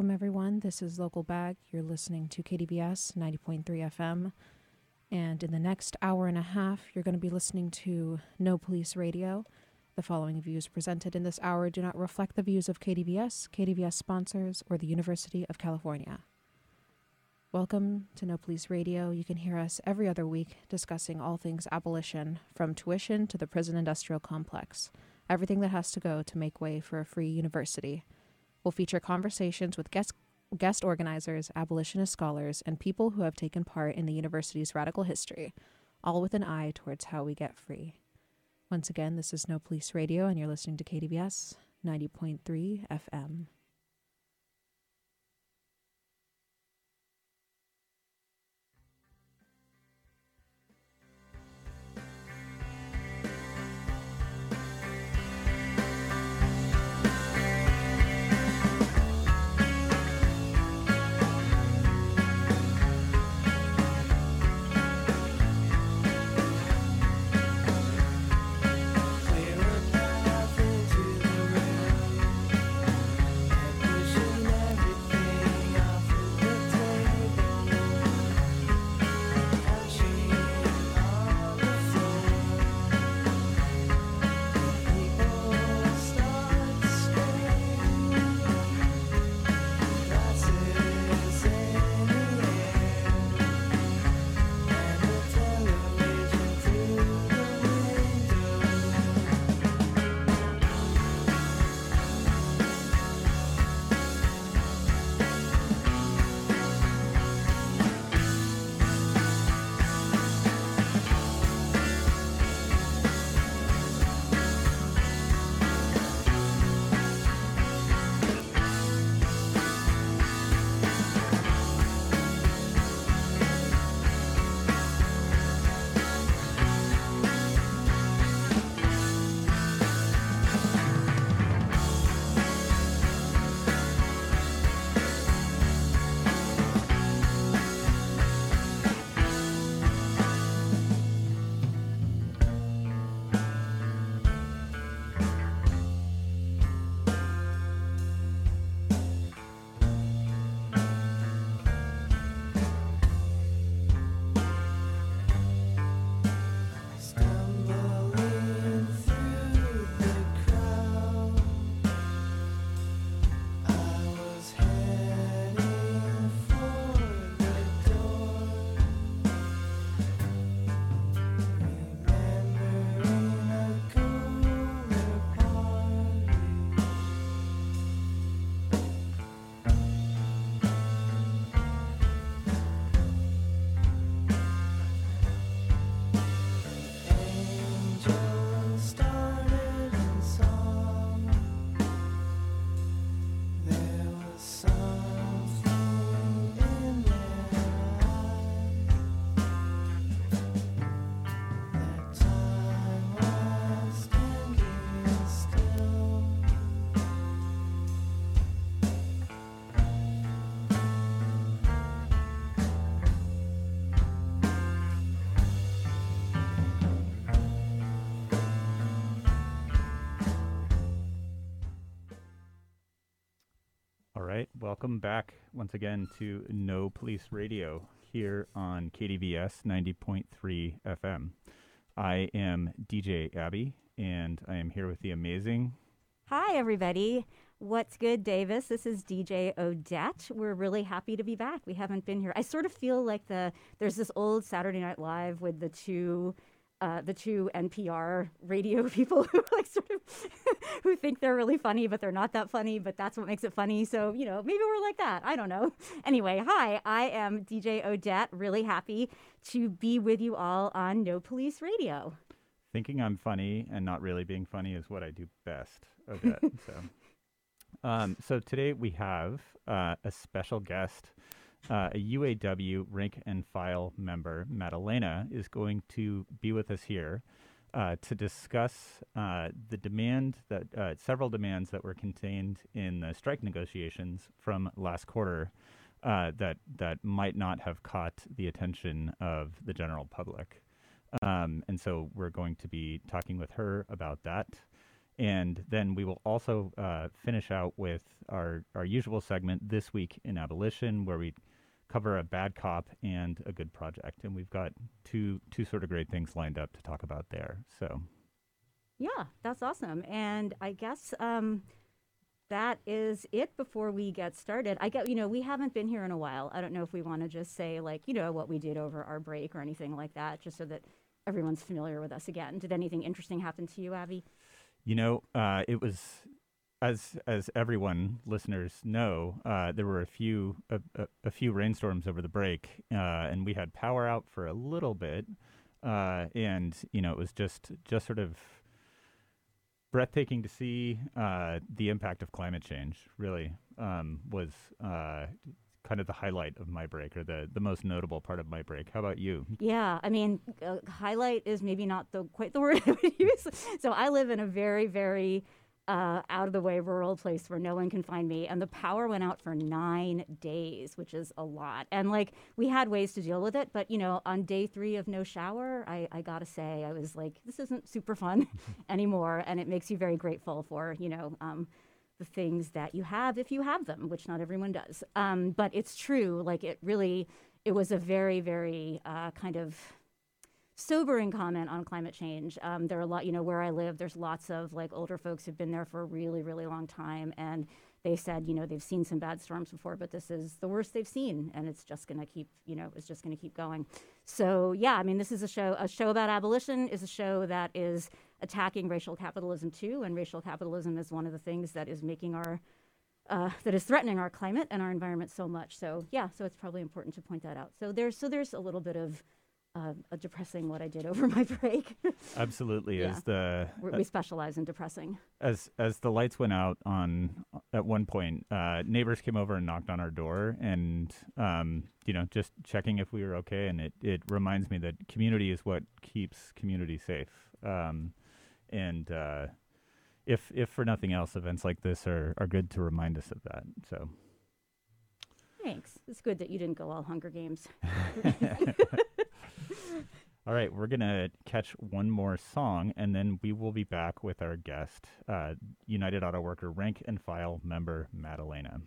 Welcome, everyone. This is Local Bag. You're listening to KDVS 90.3 FM. And in the next hour and a half, you're going to be listening to No Police Radio. The following views presented in this hour do not reflect the views of KDVS, KDVS sponsors, or the University of California. Welcome to No Police Radio. You can hear us every other week discussing all things abolition, from tuition to the prison industrial complex, everything that has to go to make way for a free university. We'll feature conversations with guest, guest organizers, abolitionist scholars, and people who have taken part in the university's radical history, all with an eye towards how we get free. Once again, this is No Police Radio, and you're listening to KDVS 90.3 FM. Welcome back once again to No Police Radio here on KDVS 90.3 FM. I am DJ Abby, and I am here with the amazing. Hi, everybody. What's good, Davis? This is DJ Odette. We're really happy to be back. We haven't been here. I sort of feel like the there's this old Saturday Night Live with the two uh, the two NPR radio people who like sort of who think they're really funny, but they're not that funny. But that's what makes it funny. So you know, maybe we're like that. I don't know. Anyway, hi, I am DJ Odette. Really happy to be with you all on No Police Radio. Thinking I'm funny and not really being funny is what I do best, Odette. so, um, so today we have uh, a special guest uh, a UAW rank and file member, Madalena, is going to be with us here uh, to discuss uh, the demand that uh, several demands that were contained in the strike negotiations from last quarter uh, that that might not have caught the attention of the general public. Um, and so we're going to be talking with her about that. and then we will also uh, finish out with our, our usual segment, This Week in Abolition, where we cover a bad cop and a good project. And we've got two, two sort of great things lined up to talk about there. So, Yeah, that's awesome. And I guess um, that is it before we get started. I get, you know, we haven't been here in a while. I don't know if we want to just say, like, you know, what we did over our break or anything like that, just so that everyone's familiar with us again. Did anything interesting happen to you, Abby? you know, uh, it was. As as everyone listeners know, uh, there were a few a, a, a few rainstorms over the break, uh, and we had power out for a little bit, uh, and you know it was just just sort of breathtaking to see uh, the impact of climate change. Really um, was uh, kind of the highlight of my break, or the the most notable part of my break. How about you? Yeah, I mean, uh, highlight is maybe not the quite the word I would use. So I live in a very, very uh, out of the way rural place where no one can find me, and the power went out for nine days, which is a lot. And like we had ways to deal with it, but you know, on day three of no shower, I, I gotta say, I was like, this isn't super fun anymore, and it makes you very grateful for you know. Um, the things that you have if you have them, which not everyone does. Um, but it's true. Like it really, it was a very, very uh, kind of sobering comment on climate change. Um, there are a lot, you know, where I live, there's lots of like older folks who've been there for a really, really long time. And they said, you know, they've seen some bad storms before, but this is the worst they've seen. And it's just going to keep, you know, it's just going to keep going. So, yeah, I mean, this is a show, a show about abolition is a show that is attacking racial capitalism too. And racial capitalism is one of the things that is making our, uh, that is threatening our climate and our environment so much. So, yeah, so it's probably important to point that out. So there's, so there's a little bit of, uh, a depressing what I did over my break. Absolutely, Yeah. as the we we specialize in depressing. as as the lights went out on at one point, uh, neighbors came over and knocked on our door, and um, you know, just checking if we were okay. And it it reminds me that community is what keeps community safe. Um, and uh, if if for nothing else, events like this are are good to remind us of that. So. Thanks. It's good that you didn't go all Hunger Games. All right, we're going to catch one more song, and then we will be back with our guest, uh, United Auto Worker rank and file member Madalena.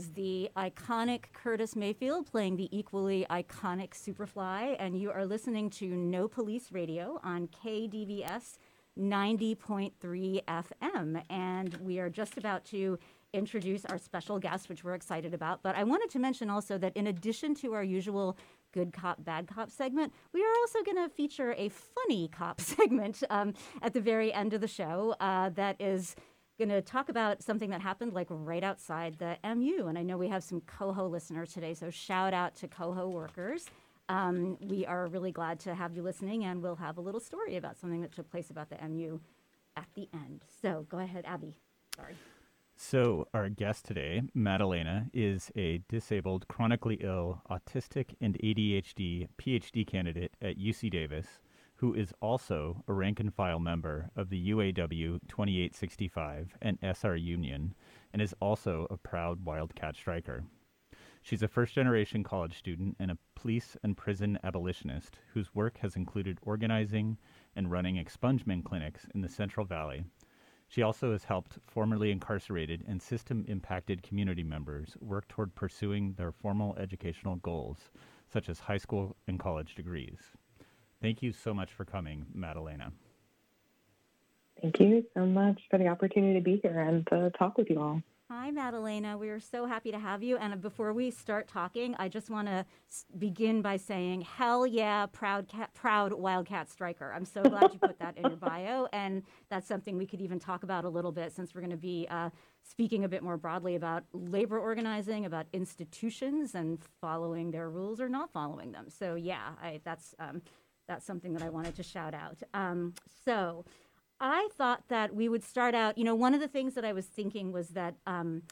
Was the iconic Curtis Mayfield playing the equally iconic Superfly, and you are listening to No Police Radio on KDVS 90.3 FM. And we are just about to introduce our special guest, which we're excited about. But I wanted to mention also that in addition to our usual good cop, bad cop segment, we are also going to feature a funny cop segment um, at the very end of the show uh, that is going to talk about something that happened like right outside the MU. And I know we have some Coho listeners today, so shout out to Coho workers. Um, we are really glad to have you listening, and we'll have a little story about something that took place about the MU at the end. So go ahead, Abby. Sorry. So, our guest today, Madalena, is a disabled, chronically ill, autistic, and ADHD PhD candidate at UC Davis, who is also a rank and file member of the UAW 2865 and SR Union, and is also a proud Wildcat striker. She's a first generation college student and a police and prison abolitionist whose work has included organizing and running expungement clinics in the Central Valley. She also has helped formerly incarcerated and system impacted community members work toward pursuing their formal educational goals, such as high school and college degrees. Thank you so much for coming, Madalena. Thank you so much for the opportunity to be here and to talk with you all. Hi, Madalena. We are so happy to have you. And before we start talking, I just want to begin by saying, hell yeah, proud cat, proud Wildcat striker. I'm so glad you put that in your bio, and that's something we could even talk about a little bit since we're going to be uh, speaking a bit more broadly about labor organizing, about institutions, and following their rules or not following them. So yeah, I, that's um, that's something that I wanted to shout out. Um, so. I thought that we would start out. You know, one of the things that I was thinking was that um,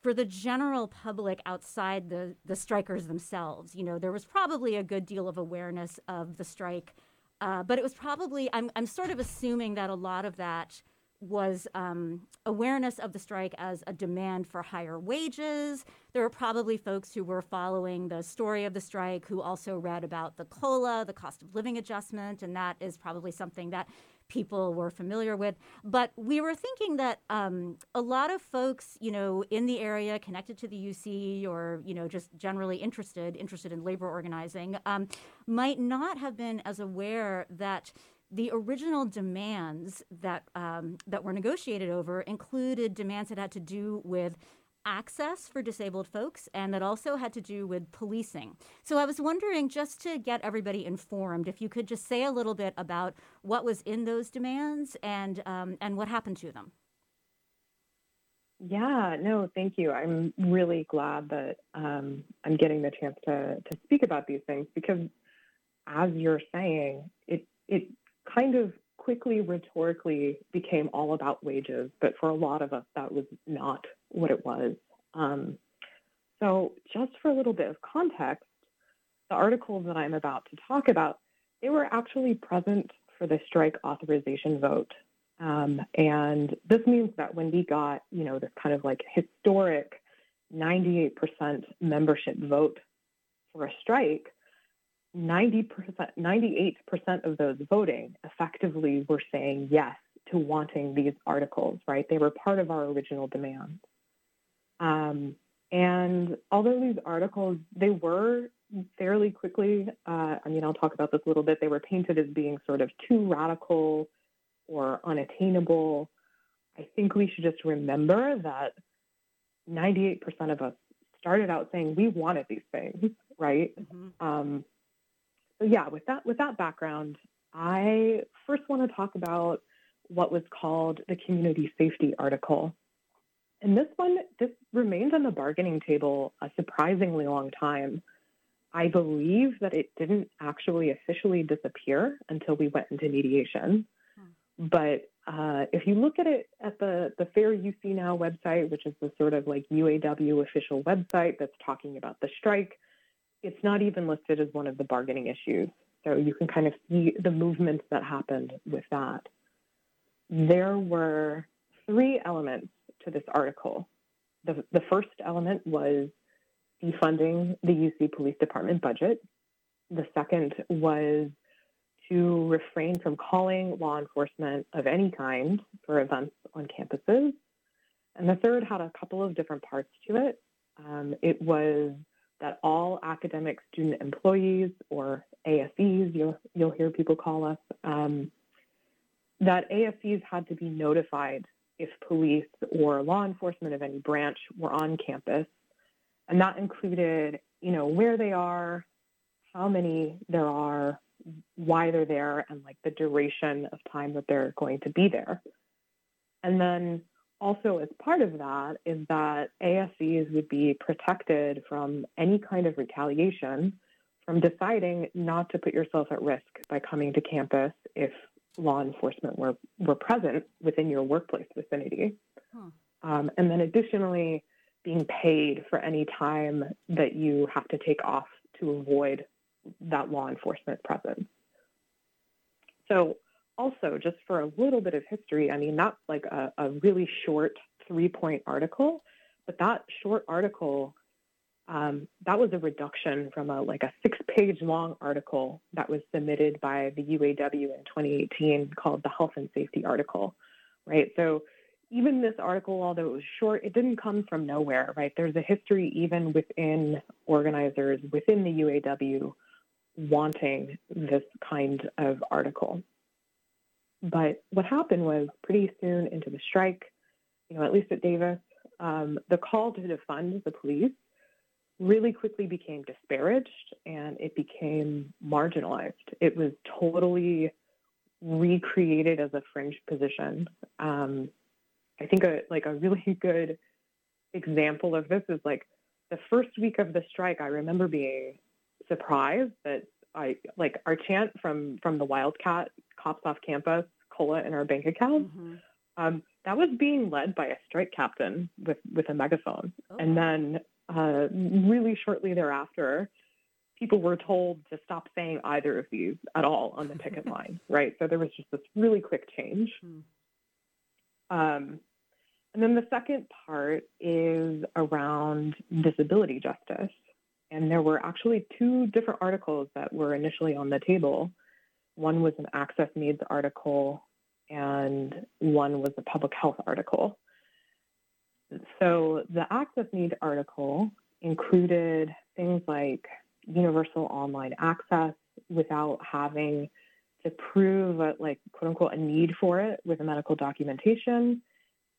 for the general public outside the the strikers themselves, you know, there was probably a good deal of awareness of the strike, uh, but it was probably I'm I'm sort of assuming that a lot of that was um, awareness of the strike as a demand for higher wages. There were probably folks who were following the story of the strike who also read about the COLA, the cost of living adjustment, and that is probably something that people were familiar with. But we were thinking that um, a lot of folks, you know, in the area connected to the UC or, you know, just generally interested, interested in labor organizing, um, might not have been as aware that the original demands that um, that were negotiated over included demands that had to do with access for disabled folks and that also had to do with policing. So I was wondering, just to get everybody informed, if you could just say a little bit about what was in those demands and um, and what happened to them. Yeah, no, thank you. I'm really glad that um, I'm getting the chance to to speak about these things because, as you're saying, it it kind of quickly rhetorically became all about wages, but for a lot of us, that was not what it was. Um, so, just for a little bit of context, the articles that I'm about to talk about, they were actually present for the strike authorization vote. Um, and this means that when we got, you know, this kind of like historic 98% membership vote for a strike, 90%, 98% of those voting effectively were saying yes to wanting these articles, right? They were part of our original demand. Um, and although these articles, they were fairly quickly, uh, I mean, I'll talk about this a little bit, they were painted as being sort of too radical or unattainable. I think we should just remember that 98% of us started out saying we wanted these things, right? Mm-hmm. Um, so yeah, with that with that background, I first want to talk about what was called the community safety article. And this one, this remained on the bargaining table a surprisingly long time. I believe that it didn't actually officially disappear until we went into mediation. But uh, if you look at it at the, the Fair UC Now website, which is the sort of like UAW official website that's talking about the strike, it's not even listed as one of the bargaining issues. So you can kind of see the movements that happened with that. There were three elements to this article. The, the first element was defunding the UC Police Department budget. The second was to refrain from calling law enforcement of any kind for events on campuses. And the third had a couple of different parts to it. Um, it was that all academic student employees, or ASEs, you'll, you'll hear people call us, um, that ASEs had to be notified if police or law enforcement of any branch were on campus. And that included, you know, where they are, how many there are, why they're there, and like the duration of time that they're going to be there. And then also, as part of that, is that ASEs would be protected from any kind of retaliation from deciding not to put yourself at risk by coming to campus if law enforcement were, were present within your workplace vicinity. Huh. Um, and then additionally, being paid for any time that you have to take off to avoid that law enforcement presence. So, also, just for a little bit of history, I mean, that's like a, a really short three point article, but that short article. Um, that was a reduction from a like a six-page long article that was submitted by the UAW in 2018 called the Health and Safety article, right? So even this article, although it was short, it didn't come from nowhere, right? There's a history even within organizers within the UAW wanting this kind of article. But what happened was pretty soon into the strike, you know, at least at Davis, um, the call to defund the police really quickly became disparaged and it became marginalized. It was totally recreated as a fringe position. Um, I think a like a really good example of this is like the first week of the strike. I remember being surprised that I like our chant from from the Wildcat cops off campus, cola in our bank account. Mm-hmm. Um, that was being led by a strike captain with with a megaphone, Oh. and then uh, really shortly thereafter, people were told to stop saying either of these at all on the picket line. Right, so there was just this really quick change. Hmm. Um, and then the second part is around disability justice. And there were actually two different articles that were initially on the table. One was an access needs article, and one was a public health article. So the access needs article included things like universal online access without having to prove a, like quote unquote a need for it with a medical documentation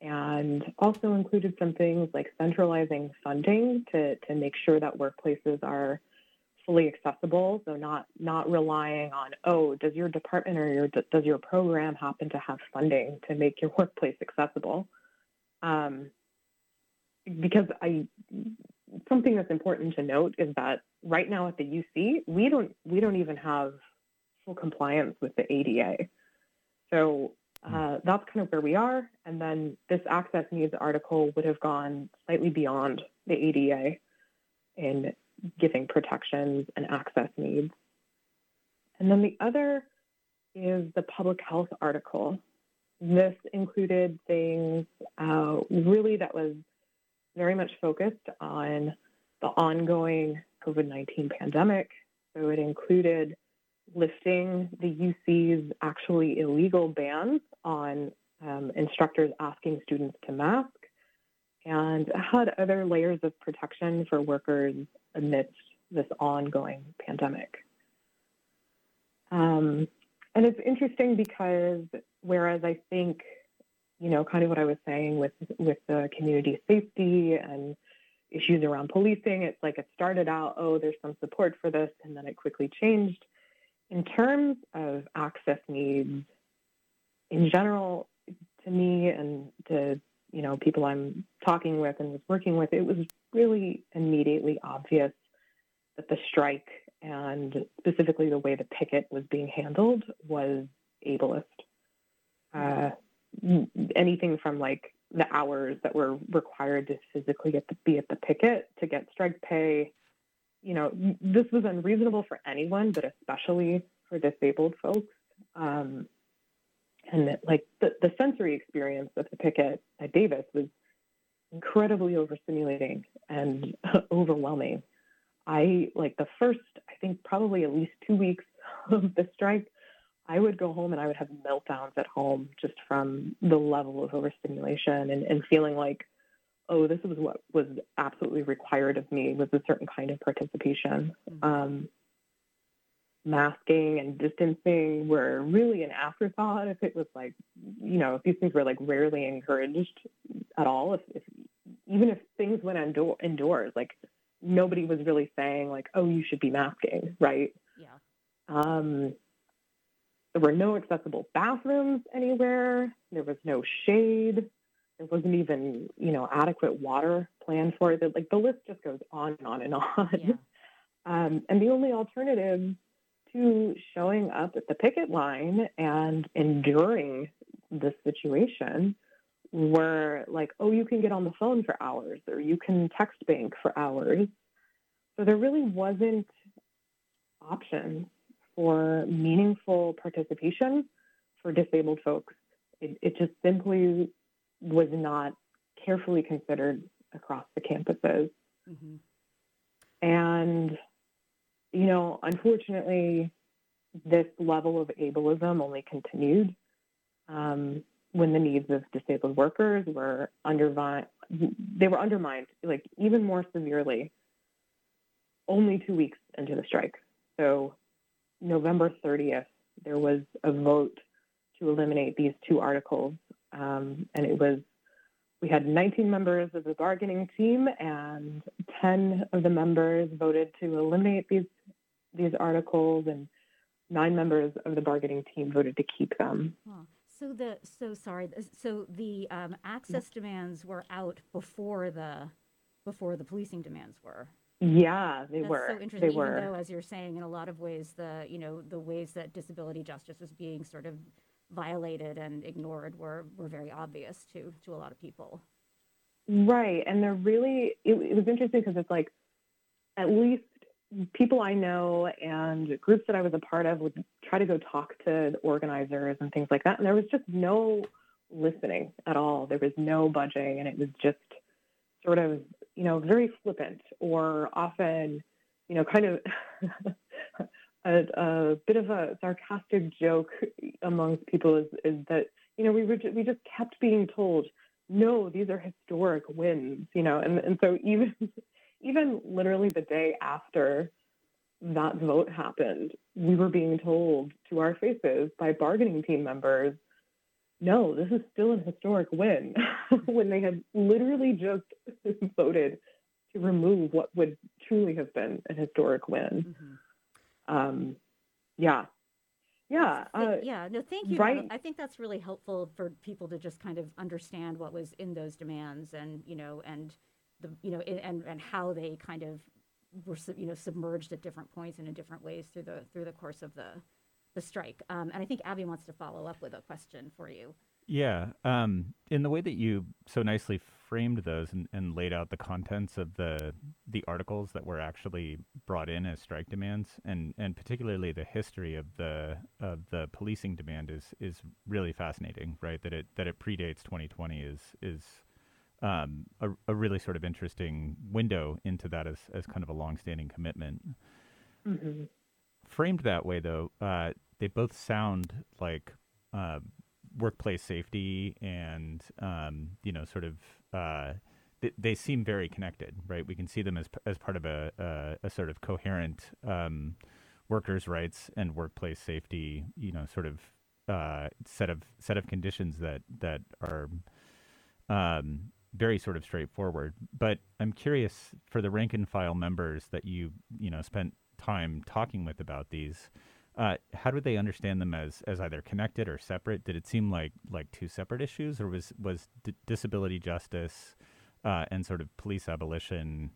and also included some things like centralizing funding to, to make sure that workplaces are fully accessible. So not not relying on oh does your department or your does your program happen to have funding to make your workplace accessible? Um, because i something that's important to note is that right now at the uc we don't we don't even have full compliance with the ada so uh, that's kind of where we are. And then this access needs article would have gone slightly beyond the ADA in giving protections and access needs. And then the other is the public health article. This included things uh, really that was very much focused on the ongoing COVID 19 pandemic. So it included lifting the UC's actually illegal bans on um, instructors asking students to mask and had other layers of protection for workers amidst this ongoing pandemic. Um, and it's interesting because whereas I think you know, kind of what I was saying with with the community safety and issues around policing. It's like it started out, oh, there's some support for this, and then it quickly changed. In terms of access needs, in general, to me and to you know people I'm talking with and was working with, it was really immediately obvious that the strike and specifically the way the picket was being handled was ableist. Uh, anything from like the hours that were required to physically get to be at the picket to get strike pay. You know, this was unreasonable for anyone, but especially for disabled folks. Um, and like the, the sensory experience of the picket at Davis was incredibly overstimulating and overwhelming. I like the first, I think probably at least two weeks of the strike, I would go home and I would have meltdowns at home just from the level of overstimulation and, and feeling like, oh, this was what was absolutely required of me was a certain kind of participation. Mm-hmm. Um, masking and distancing were really an afterthought if it was like, you know, if these things were like rarely encouraged at all. If, if even if things went indoor, indoors, like nobody was really saying like, oh, you should be masking, right? Yeah. Um, there were no accessible bathrooms anywhere. There was no shade. There wasn't even, you know, adequate water planned for it. Like the list just goes on and on and on. Yeah. Um, and the only alternative to showing up at the picket line and enduring this situation were like, oh, you can get on the phone for hours or you can text bank for hours. So there really wasn't options for meaningful participation for disabled folks. It, it just simply was not carefully considered across the campuses. Mm-hmm. And you know, unfortunately, this level of ableism only continued um, when the needs of disabled workers were undermined. They were undermined, like even more severely, only two weeks into the strike. So, November 30th, there was a vote to eliminate these two articles, um, and it was we had 19 members of the bargaining team, and 10 of the members voted to eliminate these these articles, and nine members of the bargaining team voted to keep them. Huh. So the so sorry. So the um, access demands were out before the before the policing demands were. Yeah, they That's were. So interesting. They Even were. though, as you're saying, in a lot of ways, the you know the ways that disability justice was being sort of violated and ignored were were very obvious to to a lot of people. Right, and they're really. It, it was interesting because it's like, at least people I know and groups that I was a part of would try to go talk to the organizers and things like that. And there was just no listening at all. There was no budging, and it was just sort of, you know, very flippant or often, you know, kind of a, a, bit of a sarcastic joke amongst people is, is that, you know, we were we just kept being told, no, these are historic wins, you know, and and so even even literally the day after that vote happened, we were being told to our faces by bargaining team members, no, this is still an historic win, when they had literally just voted to remove what would truly have been an historic win. Mm-hmm. Um, yeah. Yeah. Uh, yeah. No, thank you. Right. I think that's really helpful for people to just kind of understand what was in those demands and, you know, and the you know and and how they kind of were you know submerged at different points and in different ways through the through the course of the the strike. Um, and I think Abby wants to follow up with a question for you. Yeah, um, in the way that you so nicely framed those and, and, laid out the contents of the the articles that were actually brought in as strike demands, and, and particularly the history of the of the policing demand is is really fascinating. Right, that it that it predates 2020 is is um, a, a, really sort of interesting window into that as, as kind of a longstanding commitment. Mm-hmm. Framed that way, though, uh, they both sound like uh, workplace safety and, um, you know, sort of. Uh, they, seem very connected, right? We can see them as as part of a a, a sort of coherent um, workers' rights and workplace safety, you know, sort of uh, set of set of conditions that that are um, very sort of straightforward. But I'm curious for the rank and file members that you you know spent time talking with about these. Uh, how did they understand them as as either connected or separate? Did it seem like like two separate issues, or was was d- disability justice uh, and sort of police abolition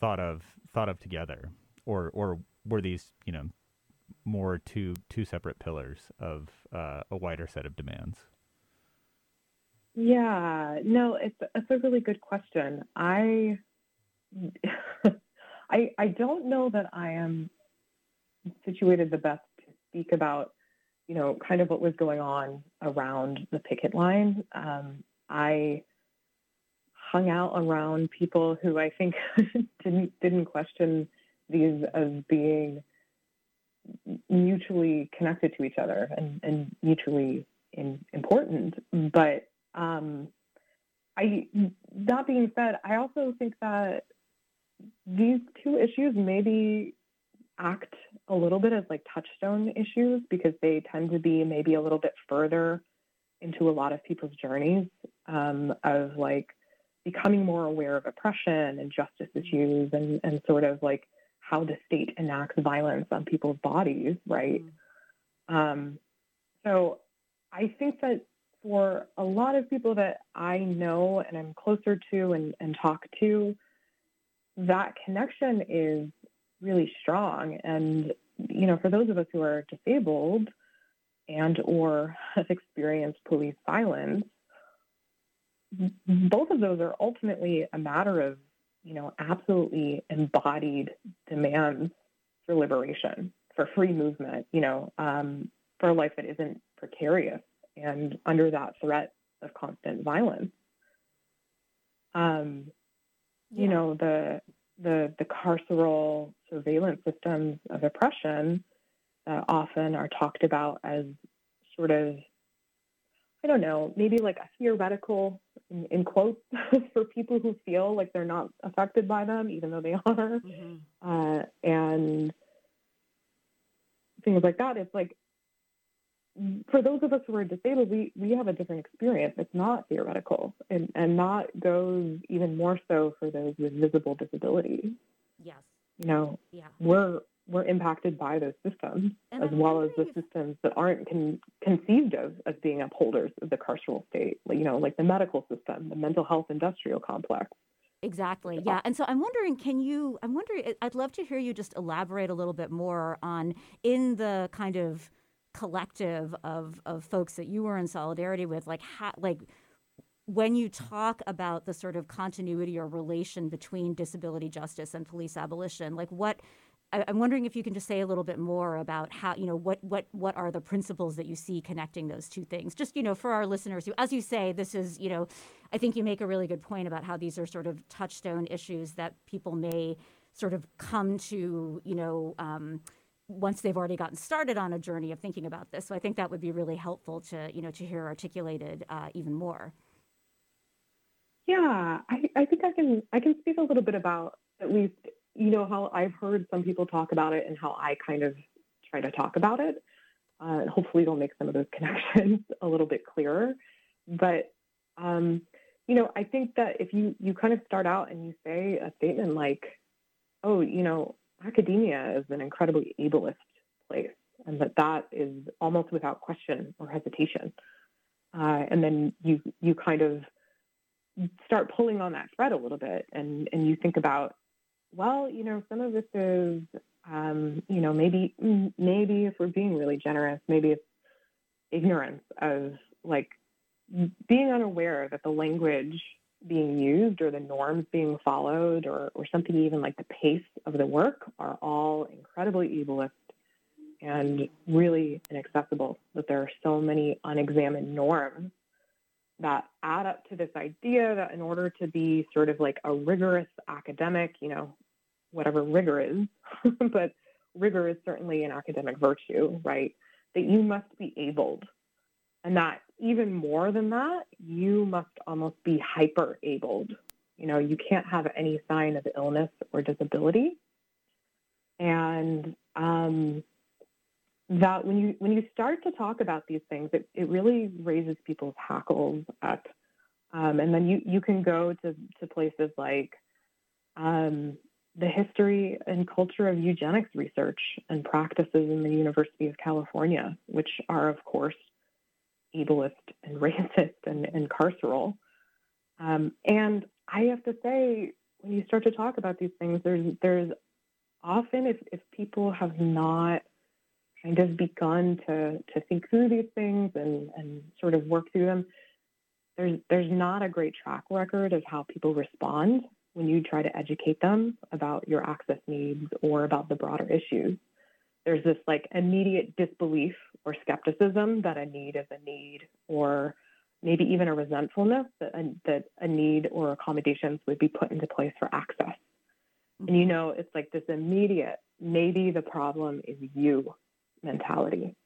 thought of thought of together, or or were these you know more two two separate pillars of uh, a wider set of demands? Yeah, no, it's it's a really good question. I I I don't know that I am situated the best speak about, you know, kind of what was going on around the picket line. Um, I hung out around people who I think didn't didn't question these as being mutually connected to each other and, and mutually in, important. But um, I, that being said, I also think that these two issues maybe act a little bit as like touchstone issues because they tend to be maybe a little bit further into a lot of people's journeys um, of like becoming more aware of oppression and justice issues and, and sort of like how the state enacts violence on people's bodies, right? Mm-hmm. Um, so I think that for a lot of people that I know and I'm closer to and, and talk to, that connection is really strong. And, you know, for those of us who are disabled and or have experienced police violence, both of those are ultimately a matter of, you know, absolutely embodied demands for liberation, for free movement, you know, um, for a life that isn't precarious and under that threat of constant violence. Um, yeah. You know, the, the, the carceral surveillance systems of oppression uh, often are talked about as sort of, I don't know, maybe like a theoretical, in, in quotes, for people who feel like they're not affected by them, even though they are. Mm-hmm. Uh, and things like that. It's like for those of us who are disabled, we, we have a different experience. It's not theoretical and, and not goes even more so for those with visible disabilities. Yes. You know, yeah. we're we're impacted by those systems and as I'm well as the systems that aren't con- conceived of as being upholders of the carceral state, you know, like the medical system, the mental health industrial complex. Exactly. Yeah. And so I'm wondering, can you, I'm wondering, I'd love to hear you just elaborate a little bit more on in the kind of collective of of folks that you were in solidarity with like like when you talk about the sort of continuity or relation between disability justice and police abolition like what I, am wondering if you can just say a little bit more about how you know what what what are the principles that you see connecting those two things? Just you know for our listeners who as you say this is you know i think you make a really good point about how these are sort of touchstone issues that people may sort of come to you know um, once they've already gotten started on a journey of thinking about this. So I think that would be really helpful to you know to hear articulated uh, even more. Yeah, I, I think I can I can speak a little bit about at least you know how I've heard some people talk about it and how I kind of try to talk about it. Uh, hopefully, it'll make some of those connections a little bit clearer. But um, you know, I think that if you you kind of start out and you say a statement like, "Oh, you know, academia is an incredibly ableist place, and that that is almost without question or hesitation. Uh, and then you you kind of start pulling on that thread a little bit, and and you think about, well, you know, some of this is, um, you know, maybe maybe if we're being really generous, maybe it's ignorance of like being unaware that the language being used or the norms being followed or, or something even like the pace of the work are all incredibly ableist and really inaccessible that there are so many unexamined norms that add up to this idea that in order to be sort of like a rigorous academic, you know, whatever rigor is, but rigor is certainly an academic virtue, right? That you must be abled and that even more than that, you must almost be hyper abled. You know, you can't have any sign of illness or disability. And um, that when you when you start to talk about these things, it, it really raises people's hackles up. Um, and then you, you can go to, to places like um, the history and culture of eugenics research and practices in the University of California, which are, of course, ableist and racist and, and carceral. Um, and I have to say, when you start to talk about these things, there's there's often if, if people have not kind of begun to to think through these things and, and sort of work through them, there's there's not a great track record of how people respond when you try to educate them about your access needs or about the broader issues. There's this like immediate disbelief or skepticism that a need is a need, or maybe even a resentfulness that a, that a need or accommodations would be put into place for access. Mm-hmm. And you know, it's like this immediate, maybe the problem is you mentality.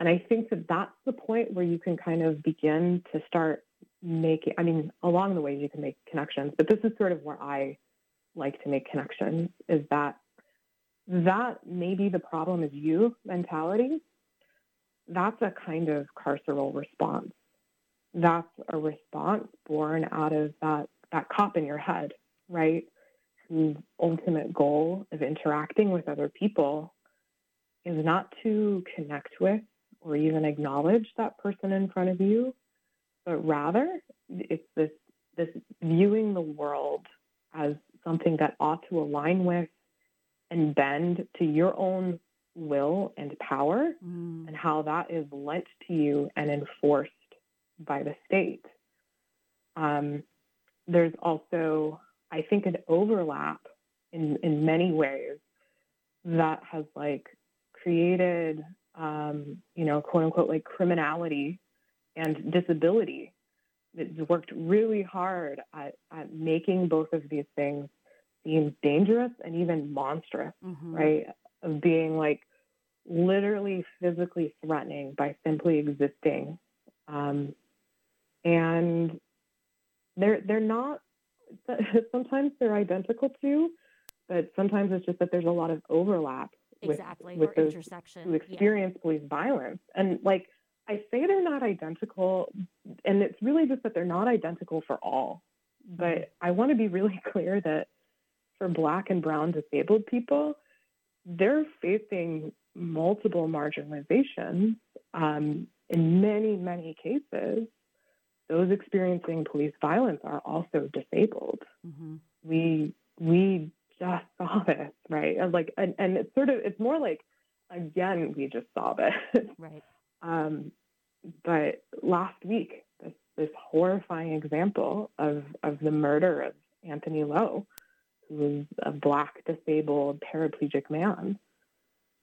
And I think that that's the point where you can kind of begin to start making, I mean, along the way you can make connections, but this is sort of where I like to make connections is that that maybe the problem is you mentality. That's a kind of carceral response. That's a response born out of that, that cop in your head, right? Whose ultimate goal of interacting with other people is not to connect with or even acknowledge that person in front of you, but rather it's this this viewing the world as something that ought to align with and bend to your own will and power mm. and how that is lent to you and enforced by the state. Um, there's also, I think, an overlap in, in many ways that has like created, um, you know, quote unquote, like criminality and disability. It's worked really hard at, at making both of these things seem dangerous and even monstrous, mm-hmm. right? Of being like literally physically threatening by simply existing. Um, and they're they're not sometimes they're identical to, but sometimes it's just that there's a lot of overlap exactly with, with those intersection who experience yeah. police violence. And like I say they're not identical, and it's really just that they're not identical for all. But mm-hmm. I want to be really clear that for Black and Brown disabled people, they're facing multiple marginalizations. Um, in many, many cases, those experiencing police violence are also disabled. Mm-hmm. We we just saw this, right? And like, and, and it's sort of, it's more like, again, we just saw this. Right. um, but last week, this, this horrifying example of, of the murder of Anthony Lowe, was a black disabled paraplegic man.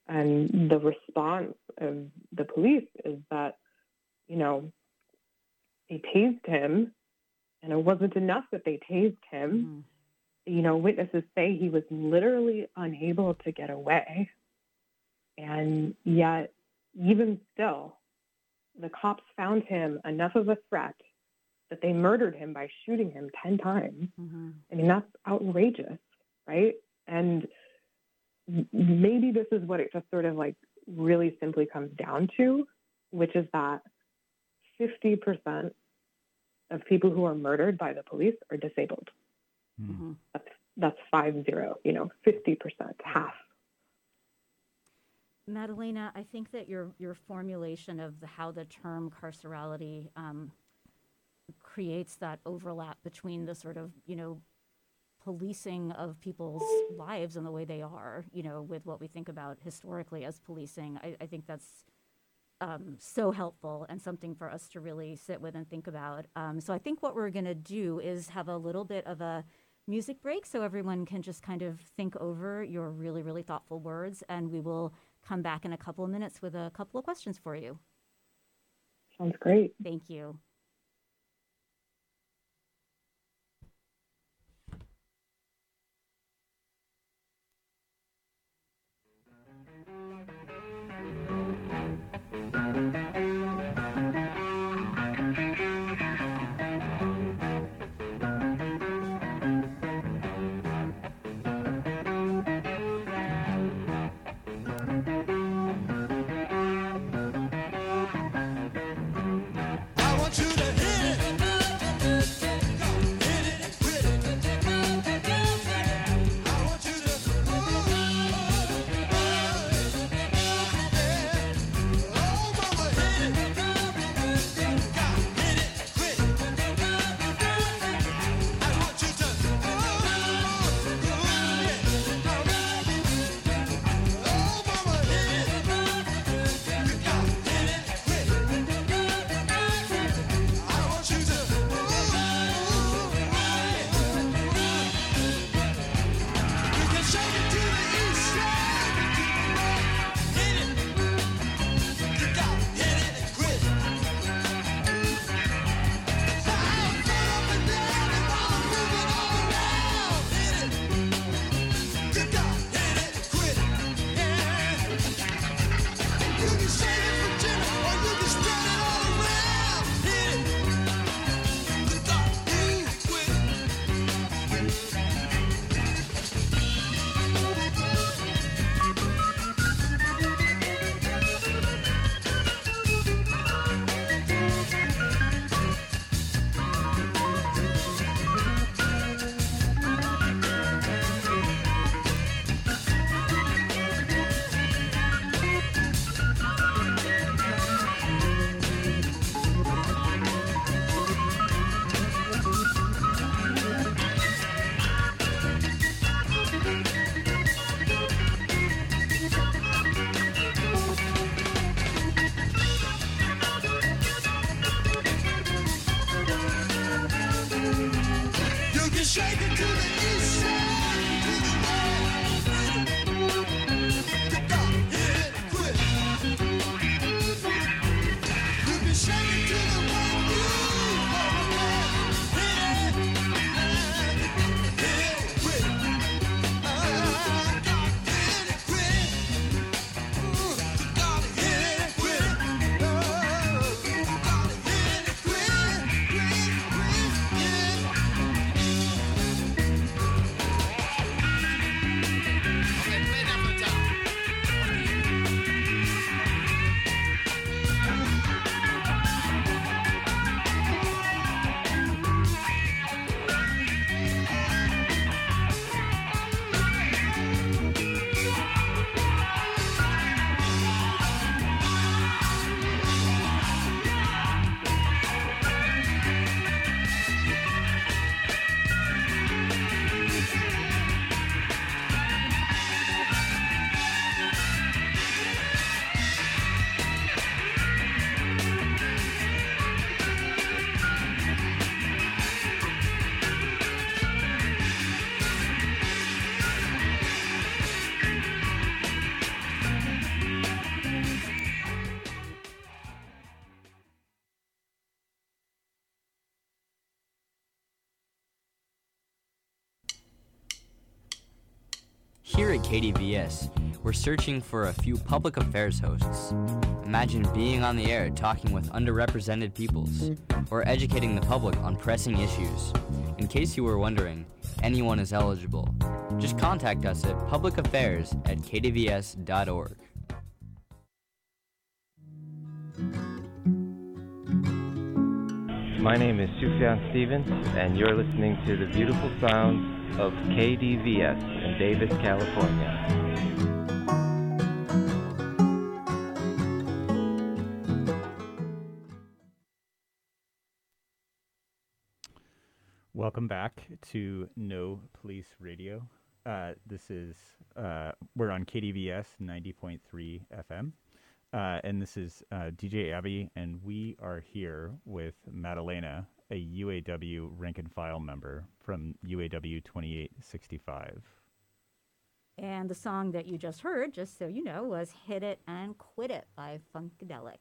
And the response of the police is that, you know, they tased him, and it wasn't enough that they tased him. Mm you know, witnesses say he was literally unable to get away. And yet, even still, the cops found him enough of a threat that they murdered him by shooting him 10 times. Mm-hmm. I mean, that's outrageous, right? And maybe this is what it just sort of like really simply comes down to, which is that 50% of people who are murdered by the police are disabled. Mm-hmm. That's that's five zero. You know, fifty percent, half. Madalena, I think that your your formulation of the, how the term carcerality um, creates that overlap between the sort of you know policing of people's lives and the way they are, you know, with what we think about historically as policing. I, I think that's um, so helpful and something for us to really sit with and think about. Um, so I think what we're going to do is have a little bit of a music break so everyone can just kind of think over your really, really thoughtful words. And we will come back in a couple of minutes with a couple of questions for you. Sounds great. Thank you. KDVS, we're searching for a few public affairs hosts. Imagine being on the air talking with underrepresented peoples, or educating the public on pressing issues. In case you were wondering, anyone is eligible. Just contact us at publicaffairs at kdvs.org. My name is Sufjan Stevens, and you're listening to the beautiful sounds of KDVS in Davis, California. Welcome back to No Police Radio. Uh, this is uh, we're on KDVS 90.3 FM, uh, and this is uh, DJ Abby, and we are here with Madalena, a UAW rank and file member from UAW 2865. And the song that you just heard, just so you know, was Hit It and Quit It by Funkadelic.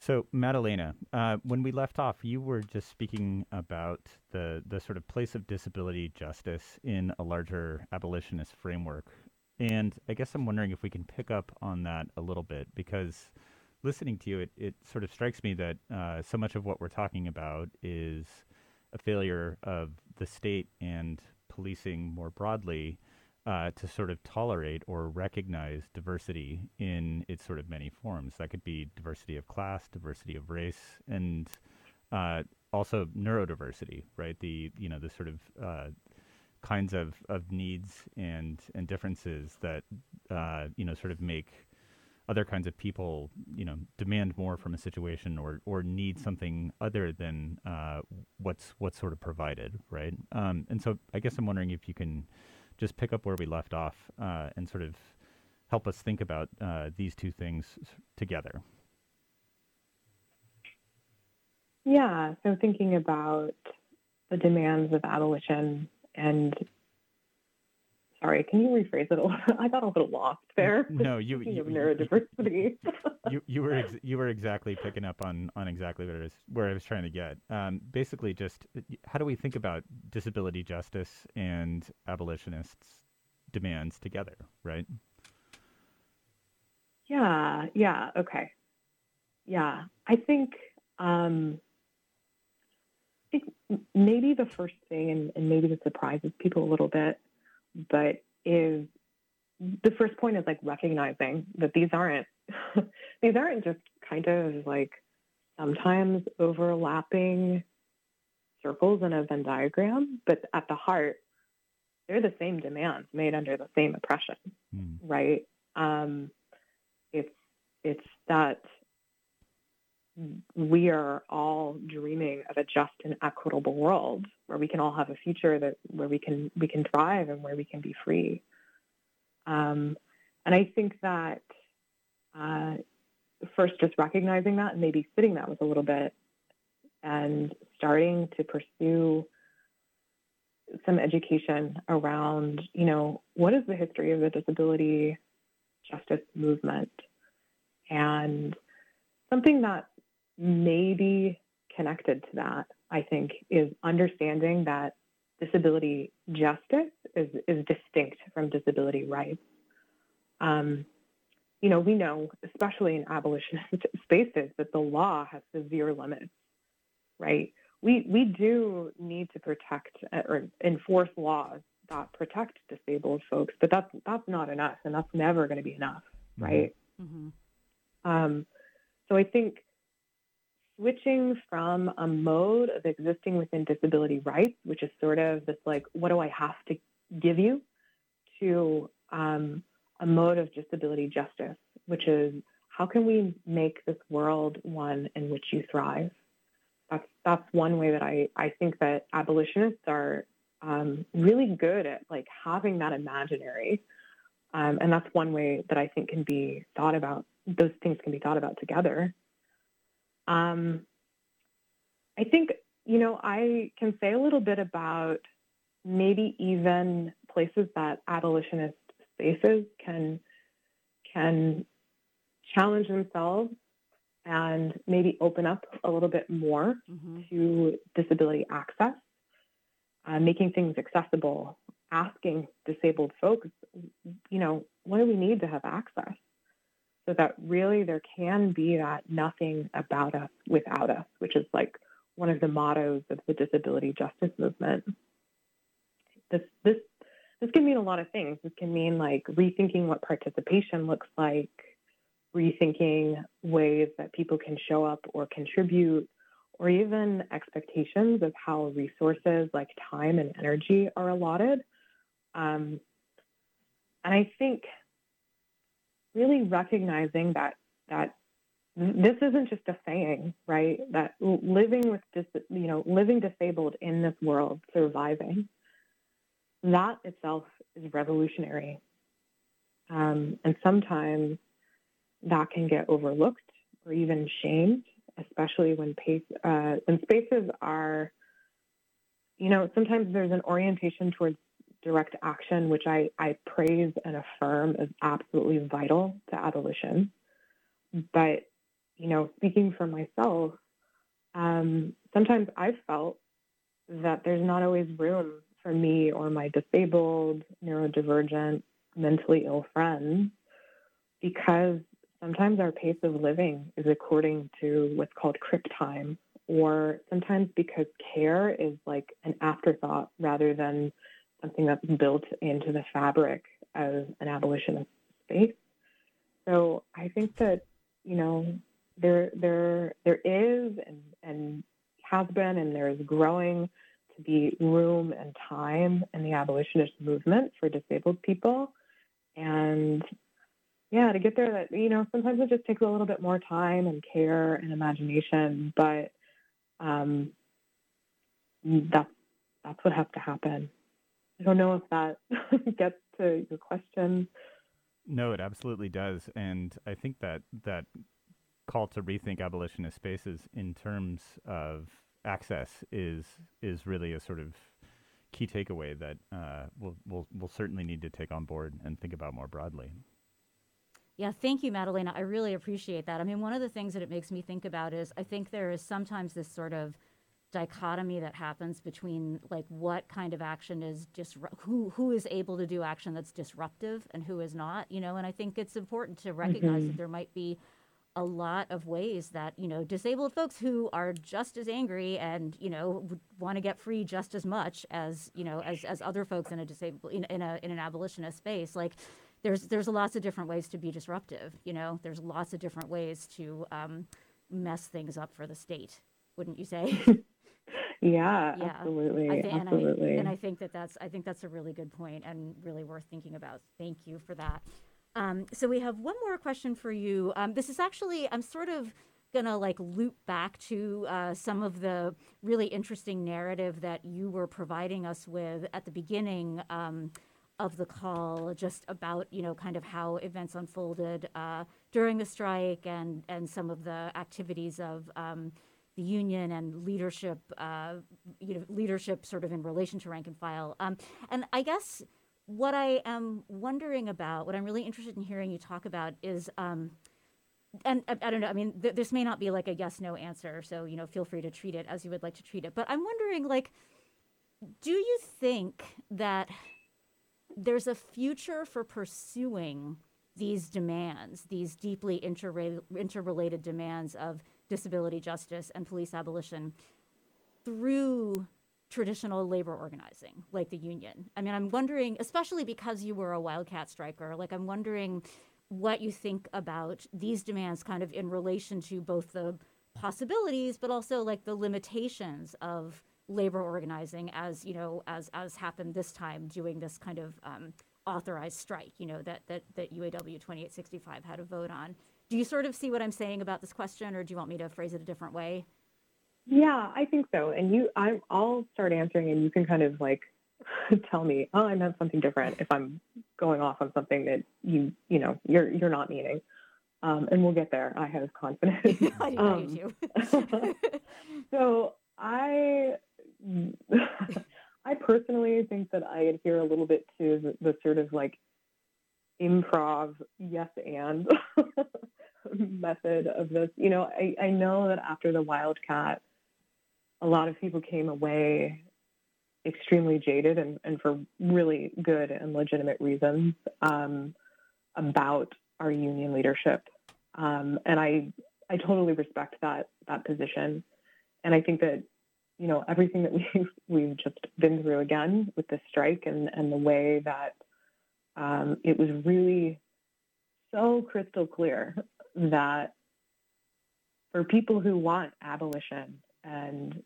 So, Madalena, uh, when we left off, you were just speaking about the, the sort of place of disability justice in a larger abolitionist framework. And I guess I'm wondering if we can pick up on that a little bit because listening to you, it, it sort of strikes me that uh, so much of what we're talking about is a failure of the state and policing more broadly uh, to sort of tolerate or recognize diversity in its sort of many forms. That could be diversity of class, diversity of race, and uh, also neurodiversity, right? The you know the sort of uh, kinds of, of needs and and differences that uh, you know sort of make other kinds of people you know demand more from a situation or or need something other than uh, what's what's sort of provided, right? Um, and so I guess I'm wondering if you can just pick up where we left off uh, and sort of help us think about uh, these two things together. Yeah, so thinking about the demands of abolition and sorry, can you rephrase it a little? I got a little lost there. No, you you, of neurodiversity. you you were ex- you were exactly picking up on on exactly what it is where I was trying to get. Um, basically, just how do we think about disability justice and abolitionists' demands together, right? Yeah, yeah, okay. Yeah, I think um, I think maybe the first thing, and, and maybe this surprises people a little bit, but is the first point is like recognizing that these aren't these aren't just kind of like sometimes overlapping circles in a Venn diagram, but at the heart, they're the same demands made under the same oppression, Mm. right? Um, it's it's that we are all dreaming of a just and equitable world where we can all have a future that where we can we can thrive and where we can be free. Um, and I think that uh, first, just recognizing that and maybe sitting that with a little bit, and starting to pursue some education around, you know, what is the history of the disability justice movement, and something that may be connected to that, I think, is understanding that disability justice is, is distinct from disability rights. Um, you know, we know, especially in abolitionist spaces, that the law has severe limits, right? We, we do need to protect uh, or enforce laws that protect disabled folks, but that's, that's not enough, and that's never going to be enough, right? Mm-hmm. Um, so I think switching from a mode of existing within disability rights, which is sort of this like, what do I have to give you, to um, a mode of disability justice, which is how can we make this world one in which you thrive? That's that's one way that I, I think that abolitionists are um, really good at like having that imaginary. Um, and that's one way that I think can be thought about. Those things can be thought about together. Um, I think, you know, I can say a little bit about maybe even places that abolitionist spaces can can challenge themselves and maybe open up a little bit more Mm-hmm. to disability access, uh, making things accessible asking disabled folks, you know, what do we need to have access? So that really there can be that nothing about us without us, which is like one of the mottos of the disability justice movement. This this this can mean a lot of things. This can mean like rethinking what participation looks like, rethinking ways that people can show up or contribute, or even expectations of how resources like time and energy are allotted. Um, and I think really recognizing that that this isn't just a saying, right? That living with dis- you know living disabled in this world, surviving, that itself is revolutionary. Um, and sometimes that can get overlooked or even shamed, especially when pace, uh, when spaces are, you know, sometimes there's an orientation towards direct action, which I, I praise and affirm is absolutely vital to abolition. But, you know, speaking for myself, um, sometimes I've felt that there's not always room for me or my disabled, neurodivergent, mentally ill friends because sometimes our pace of living is according to what's called crip time, or sometimes because care is like an afterthought rather than something that's built into the fabric of an abolitionist space. So I think that you know there there there is and and has been and there is growing to be room and time in the abolitionist movement for disabled people and yeah to get there that you know sometimes it just takes a little bit more time and care and imagination but um, that's that's what has to happen I don't know if that gets to your question. No, it absolutely does, and I think that that call to rethink abolitionist spaces in terms of access is is really a sort of key takeaway that uh, we'll, we'll we'll certainly need to take on board and think about more broadly. Yeah, thank you, Madalena. I really appreciate that. I mean, one of the things that it makes me think about is I think there is sometimes this sort of dichotomy that happens between like what kind of action is disru- who who is able to do action that's disruptive and who is not you know? And i think it's important to recognize Mm-hmm. that there might be a lot of ways that you know disabled folks who are just as angry and you know want to get free just as much as you know as, as other folks in a disabled in, in a in an abolitionist space like there's there's lots of different ways to be disruptive you know? There's lots of different ways to um, mess things up for the state wouldn't you say Yeah, Yeah, absolutely, I thi- and absolutely. I, and I think that that's I think that's a really good point and really worth thinking about. Thank you for that. Um, so we have one more question for you. Um, this is actually I'm sort of gonna like loop back to uh, some of the really interesting narrative that you were providing us with at the beginning. Um, of the call, just about you know kind of how events unfolded uh, during the strike and and some of the activities of um, the union and leadership, uh, you know, leadership sort of in relation to rank and file. Um, and I guess what I am wondering about, what I'm really interested in hearing you talk about is, um, and I, I don't know, I mean, th- this may not be like a yes no answer, so, you know, feel free to treat it as you would like to treat it. But I'm wondering, like, do you think that there's a future for pursuing these demands, these deeply interrela- interrelated demands of disability justice and police abolition through traditional labor organizing like the union. I mean, I'm wondering, especially because you were a wildcat striker, like I'm wondering what you think about these demands kind of in relation to both the possibilities but also like the limitations of labor organizing as, you know, as as happened this time doing this kind of um, authorized strike, you know, that that that UAW 2865 had a vote on. Do you sort of see what I'm saying about this question or do you want me to phrase it a different way? Yeah, I think so. And you, I, I'll start answering, and you can kind of like tell me, oh, I meant something different if I'm going off on something that you, you know, you're you're not meaning. Um, and we'll get there. I have confidence. I do Um, too. so I, I personally think that I adhere a little bit to the, the sort of like improv yes and method of this. You know, I, I know that after the Wildcat, a lot of people came away extremely jaded and, and for really good and legitimate reasons um, about our union leadership. Um, and I, I totally respect that, that position. And I think that, you know, everything that we've, we've just been through again with this strike and, and the way that um, it was really so crystal clear that for people who want abolition and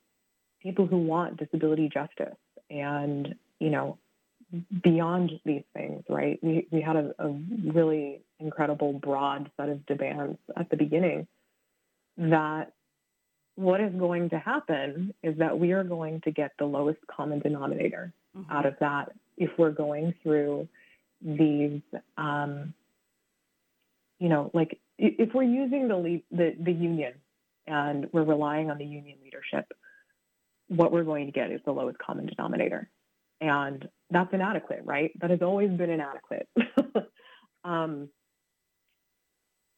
people who want disability justice and, you know, beyond these things, right? We, we had a, a really incredible broad set of demands at the beginning that what is going to happen is that we are going to get the lowest common denominator mm-hmm. out of that if we're going through these, um, you know, like if we're using the, lead, the the union and we're relying on the union leadership, what we're going to get is the lowest common denominator, and that's inadequate, right? That has always been inadequate. um,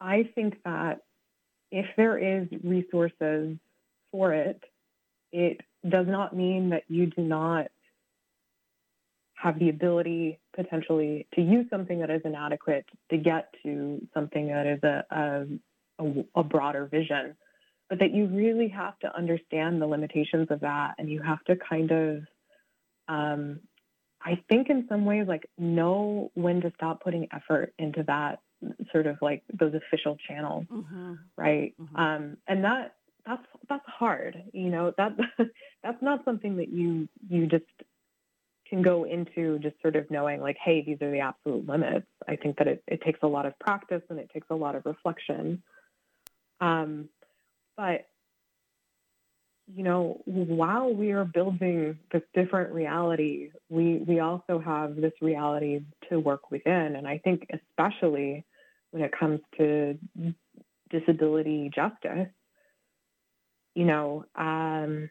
I think that if there is resources for it, it does not mean that you do not have the ability potentially to use something that is inadequate to get to something that is a, a, a, broader vision, but that you really have to understand the limitations of that and you have to kind of, um, I think in some ways, like know when to stop putting effort into that sort of like those official channels, mm-hmm. right? Mm-hmm. Um, and that that's that's hard, you know. That that's not something that you you just can go into just sort of knowing like, hey, these are the absolute limits. I think that it, it takes a lot of practice and it takes a lot of reflection. Um, but you know, while we are building this different reality, we we also have this reality to work within. And I think especially when it comes to disability justice, you know, um,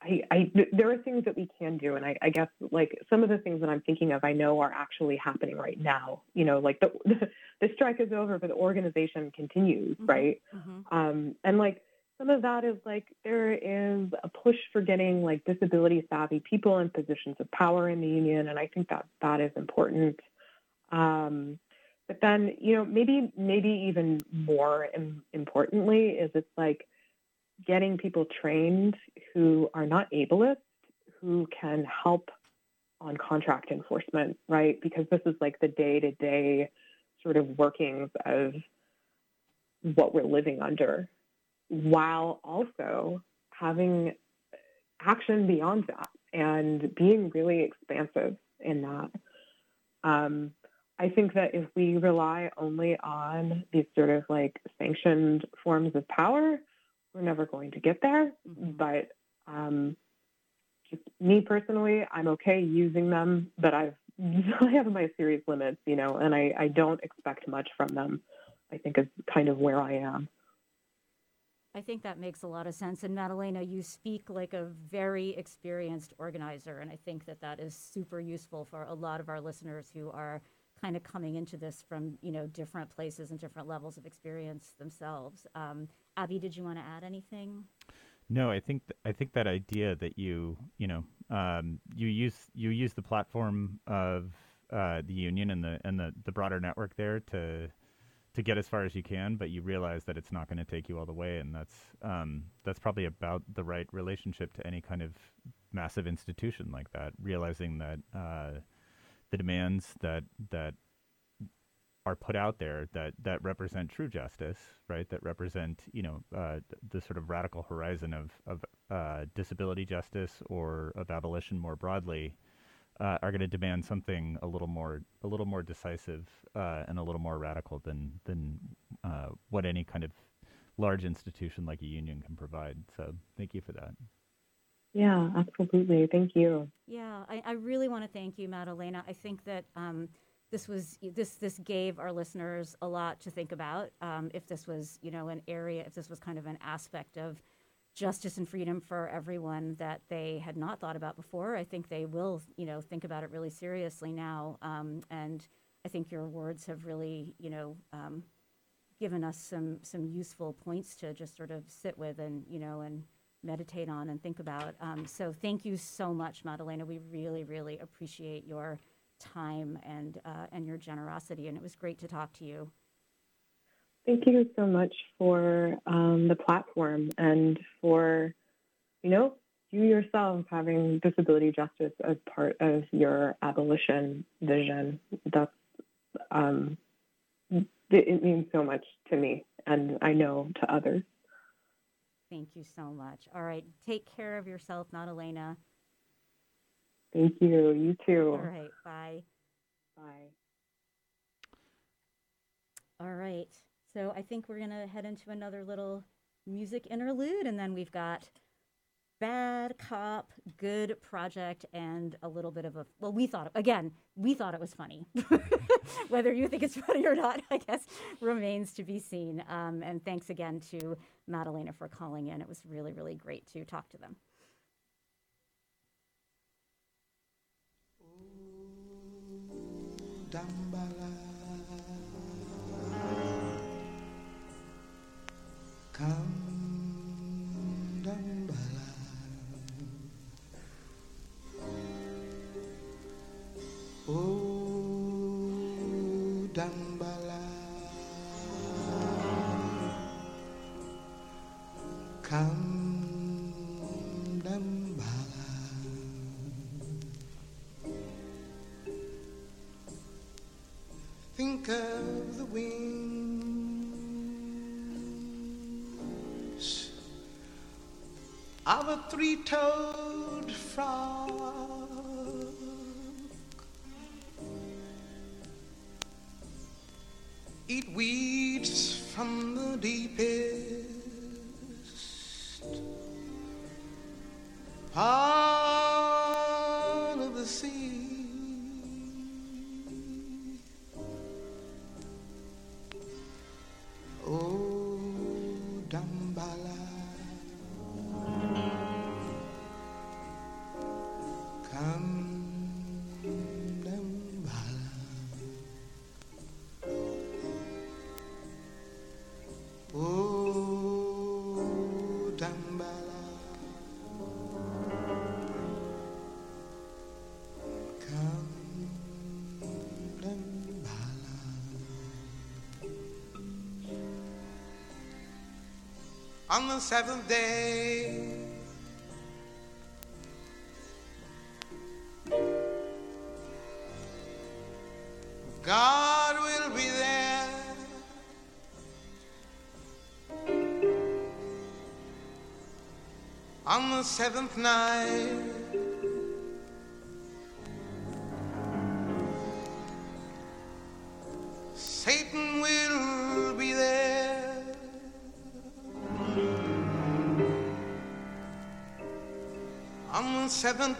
I, I, there are things that we can do, and I, I, guess like some of the things that I'm thinking of, I know are actually happening right now. You know, like the the strike is over, but the organization continues, mm-hmm. right? Mm-hmm. Um, and like some of that is like there is a push for getting like disability savvy people in positions of power in the union, and I think that that is important. Um, but then, you know, maybe maybe even more importantly is it's like getting people trained who are not ableist, who can help on contract enforcement, right? Because this is like the day to day sort of workings of what we're living under, while also having action beyond that and being really expansive in that. Um, I think that if we rely only on these sort of like sanctioned forms of power, we're never going to get there. Mm-hmm. But um, just me personally, I'm okay using them, but I've I have my serious limits, you know, and I, I don't expect much from them. I think is kind of where I am. I think that makes a lot of sense. And Madalena, you speak like a very experienced organizer, and I think that that is super useful for a lot of our listeners who are kind of coming into this from you know different places and different levels of experience themselves. Um, Abby, did you want to add anything? No, I think th- I think that idea that you you know um, you use you use the platform of uh, the union and the and the, the broader network there to to get as far as you can, but you realize that it's not going to take you all the way, and that's um, that's probably about the right relationship to any kind of massive institution like that. Realizing that uh, the demands that that are put out there that that represent true justice, right? That represent you know uh, the sort of radical horizon of of uh, disability justice or of abolition more broadly, uh, are going to demand something a little more a little more decisive uh, and a little more radical than than uh, what any kind of large institution like a union can provide. So thank you for that. Yeah, absolutely. Thank you. Yeah, I, I really want to thank you, Madalena. I think that um, this was this this gave our listeners a lot to think about. Um, if this was you know an area, if this was kind of an aspect of justice and freedom for everyone that they had not thought about before, I think they will you know think about it really seriously now. Um, and I think your words have really you know um, given us some some useful points to just sort of sit with and you know and meditate on and think about. Um, so thank you so much, Madalena. We really, really appreciate your time and uh, and your generosity, and it was great to talk to you. Thank you so much for um, the platform and for, you know, you yourself having disability justice as part of your abolition vision. That's um, it, it means so much to me, and I know to others. Thank you so much. All right, take care of yourself, Madalena. Thank you. You too. All right, bye. Bye. All right. So I think we're going to head into another little music interlude, and then we've got Bad Cop, Good Project, and a little bit of a. Well, we thought, again, we thought it was funny. Whether you think it's funny or not, I guess, remains to be seen. Um, and thanks again to Madalena for calling in. It was really, really great to talk to them. Dambala. Come, Dambala. Part of the sea. On the seventh day, God will be there. On the seventh night, On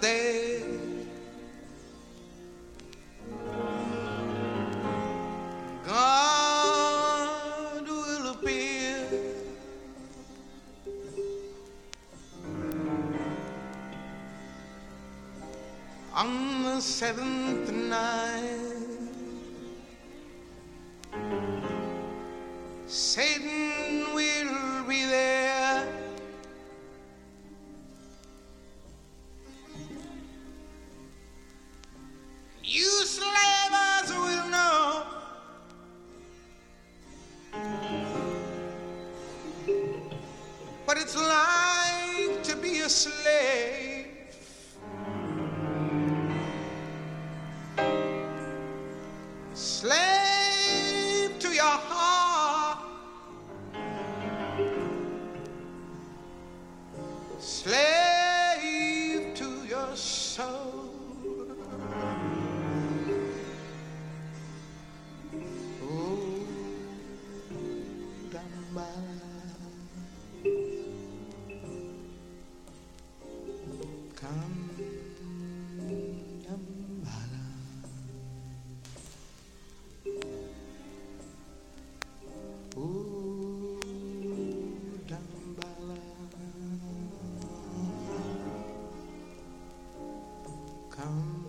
come.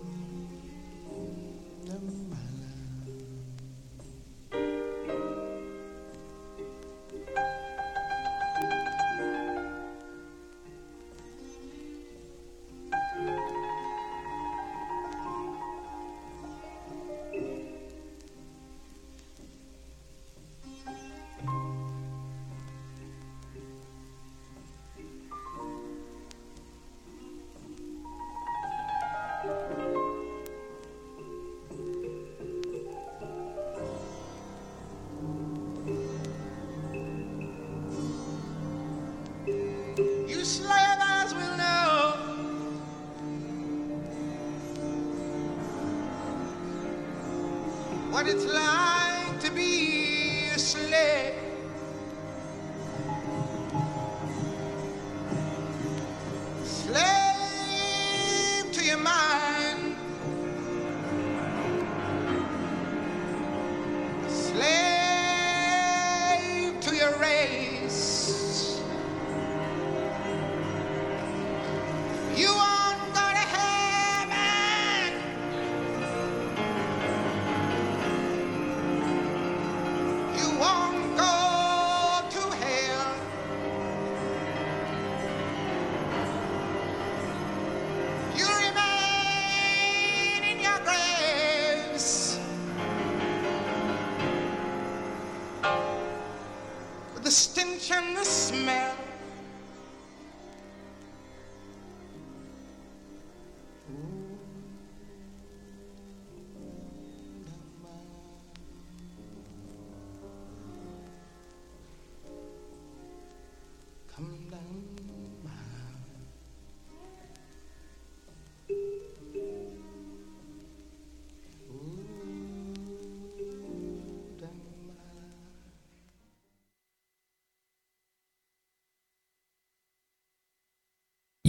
It's like and the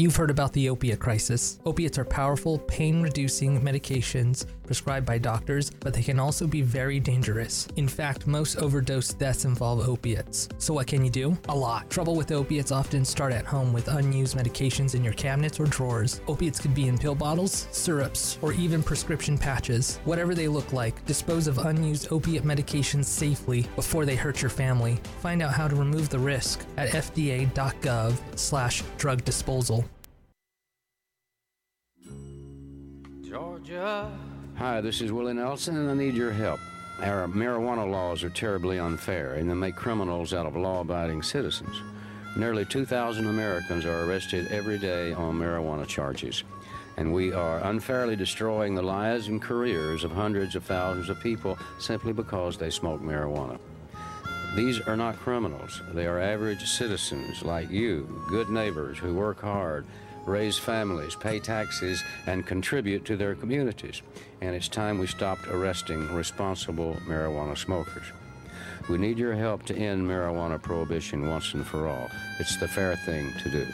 You've heard about the opiate crisis. Opiates are powerful, pain reducing medications prescribed by doctors, but they can also be very dangerous. In fact, most overdose deaths involve opiates. So, what can you do? A lot. Trouble with opiates often start at home with unused medications in your cabinets or drawers. Opiates could be in pill bottles, syrups, or even prescription patches. Whatever they look like, dispose of unused opiate medications safely before they hurt your family. Find out how to remove the risk at fda.gov/drug disposal. Hi, this is Willie Nelson, and I need your help. Our marijuana laws are terribly unfair, and they make criminals out of law abiding citizens. Nearly 2,000 Americans are arrested every day on marijuana charges, and we are unfairly destroying the lives and careers of hundreds of thousands of people simply because they smoke marijuana. These are not criminals. They are average citizens like you, good neighbors who work hard, raise families, pay taxes, and contribute to their communities. And it's time we stopped arresting responsible marijuana smokers. We need your help to end marijuana prohibition once and for all. It's the fair thing to do.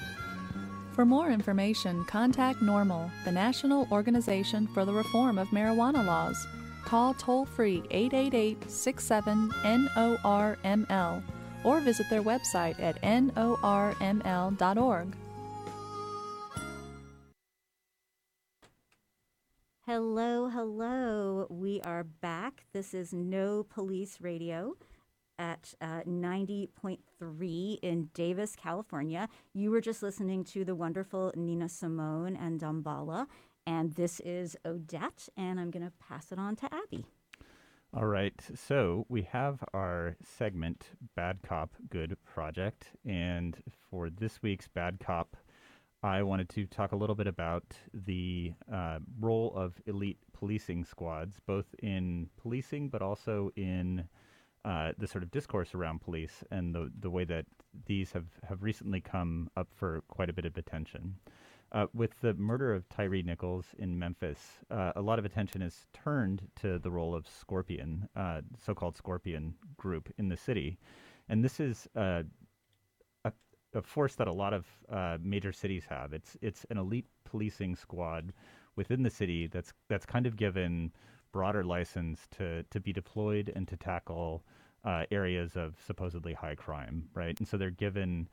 For more information, contact NORML, the National Organization for the Reform of Marijuana Laws. Call toll free 888 67 NORML or visit their website at norml.org. Hello, hello. We are back. This is No Police Radio at uh, 90.3 in Davis, California. You were just listening to the wonderful Nina Simone and Dambala. And this is Odette, and I'm going to pass it on to Abby. All right. So we have our segment, Bad Cop, Good Project. And for this week's Bad Cop, I wanted to talk a little bit about the uh, role of elite policing squads, both in policing but also in uh, the sort of discourse around police and the the way that these have, have recently come up for quite a bit of attention. Uh, with the murder of Tyre Nichols in Memphis, uh, a lot of attention is turned to the role of Scorpion, uh, so-called Scorpion group in the city, and this is uh, a, force that a lot of uh, major cities have. It's it's an elite policing squad within the city that's that's kind of given broader license to to be deployed and to tackle uh, areas of supposedly high crime, right? And so they're given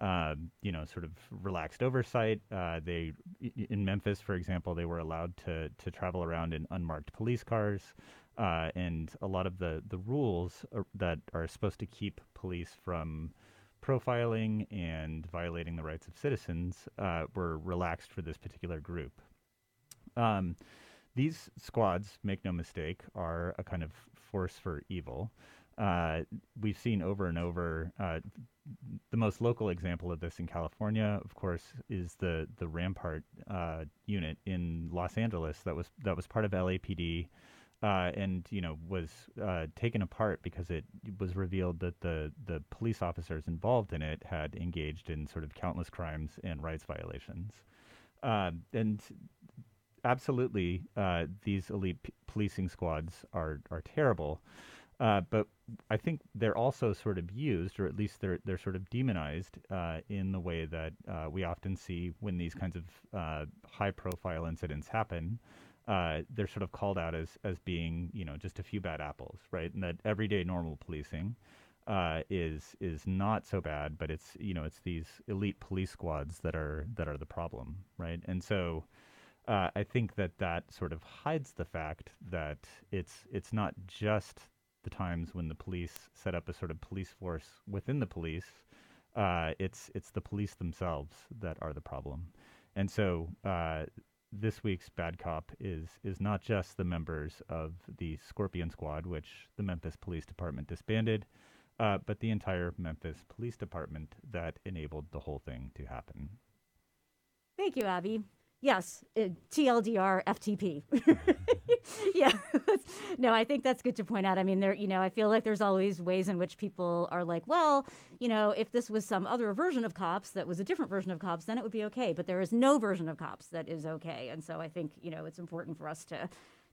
uh, you know, sort of relaxed oversight. Uh, they, in Memphis, for example, they were allowed to to travel around in unmarked police cars, uh, and a lot of the the rules are, that are supposed to keep police from profiling and violating the rights of citizens uh, were relaxed for this particular group. Um, these squads, make no mistake, are a kind of force for evil. Uh, we've seen over and over. Uh, the most local example of this in California, of course, is the the Rampart uh, unit in Los Angeles that was that was part of LAPD, uh, and you know was uh, taken apart because it was revealed that the the police officers involved in it had engaged in sort of countless crimes and rights violations, uh, and absolutely, uh, these elite p- policing squads are are terrible. Uh, but I think they're also sort of used, or at least they're they're sort of demonized uh, in the way that we often see when these kinds of high-profile incidents happen. Uh, they're sort of called out as as being, you know, just a few bad apples, right? And that everyday normal policing uh, is is not so bad, but it's you know it's these elite police squads that are that are the problem, right? And so. Uh, I think that that sort of hides the fact that it's it's not just the times when the police set up a sort of police force within the police. Uh, it's it's the police themselves that are the problem, and so uh, this week's bad cop is is not just the members of the Scorpion Squad, which the Memphis Police Department disbanded, uh, but the entire Memphis Police Department that enabled the whole thing to happen. Thank you, Abby. Yes, uh, TLDR FTP. yeah. no, I think that's good to point out. I mean, there, you know, I feel like there's always ways in which people are like, well, you know, if this was some other version of cops that was a different version of cops, then it would be okay. But there is no version of cops that is okay. And so I think, you know, it's important for us to